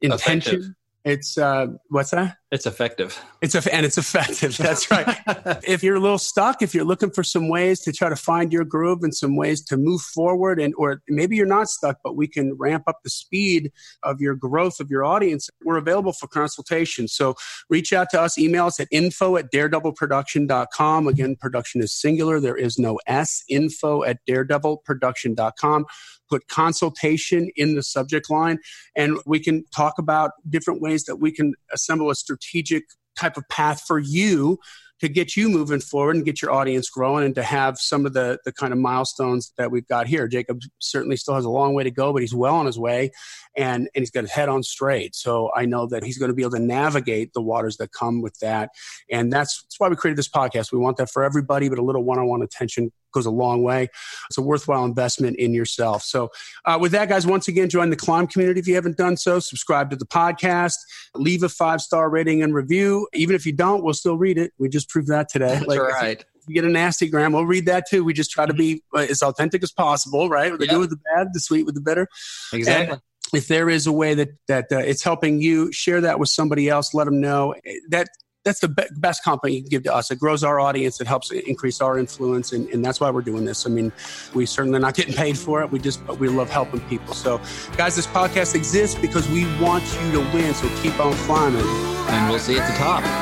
intention. Effective. It's uh, what's that? It's effective. It's a, and it's effective. That's right. if you're a little stuck, if you're looking for some ways to try to find your groove and some ways to move forward, and or maybe you're not stuck, but we can ramp up the speed of your growth of your audience, we're available for consultation. So reach out to us, email us at info at daredevilproduction.com. Again, production is singular. There is no S. Info at daredevilproduction.com. Put consultation in the subject line, and we can talk about different ways that we can assemble a strategic type of path for you to get you moving forward and get your audience growing and to have some of the, the kind of milestones that we've got here. Jacob certainly still has a long way to go, but he's well on his way and, and he's got his head on straight. So I know that he's going to be able to navigate the waters that come with that. And that's, that's why we created this podcast. We want that for everybody, but a little one on one attention goes a long way. It's a worthwhile investment in yourself. So, uh, with that, guys, once again, join the Climb community if you haven't done so. Subscribe to the podcast, leave a five star rating and review. Even if you don't, we'll still read it. We just proved that today. That's like, right. If you get a nasty gram, we'll read that too. We just try to be uh, as authentic as possible, right? The good with the bad, the sweet with the bitter. Exactly. And if there is a way that that uh, it's helping you, share that with somebody else. Let them know that that's the be- best compliment you can give to us. It grows our audience. It helps increase our influence, and, and, that's why we're doing this. I mean, we certainly not getting paid for it. We just we love helping people. So, guys, this podcast exists because we want you to win. So keep on climbing, and we'll see you at the top.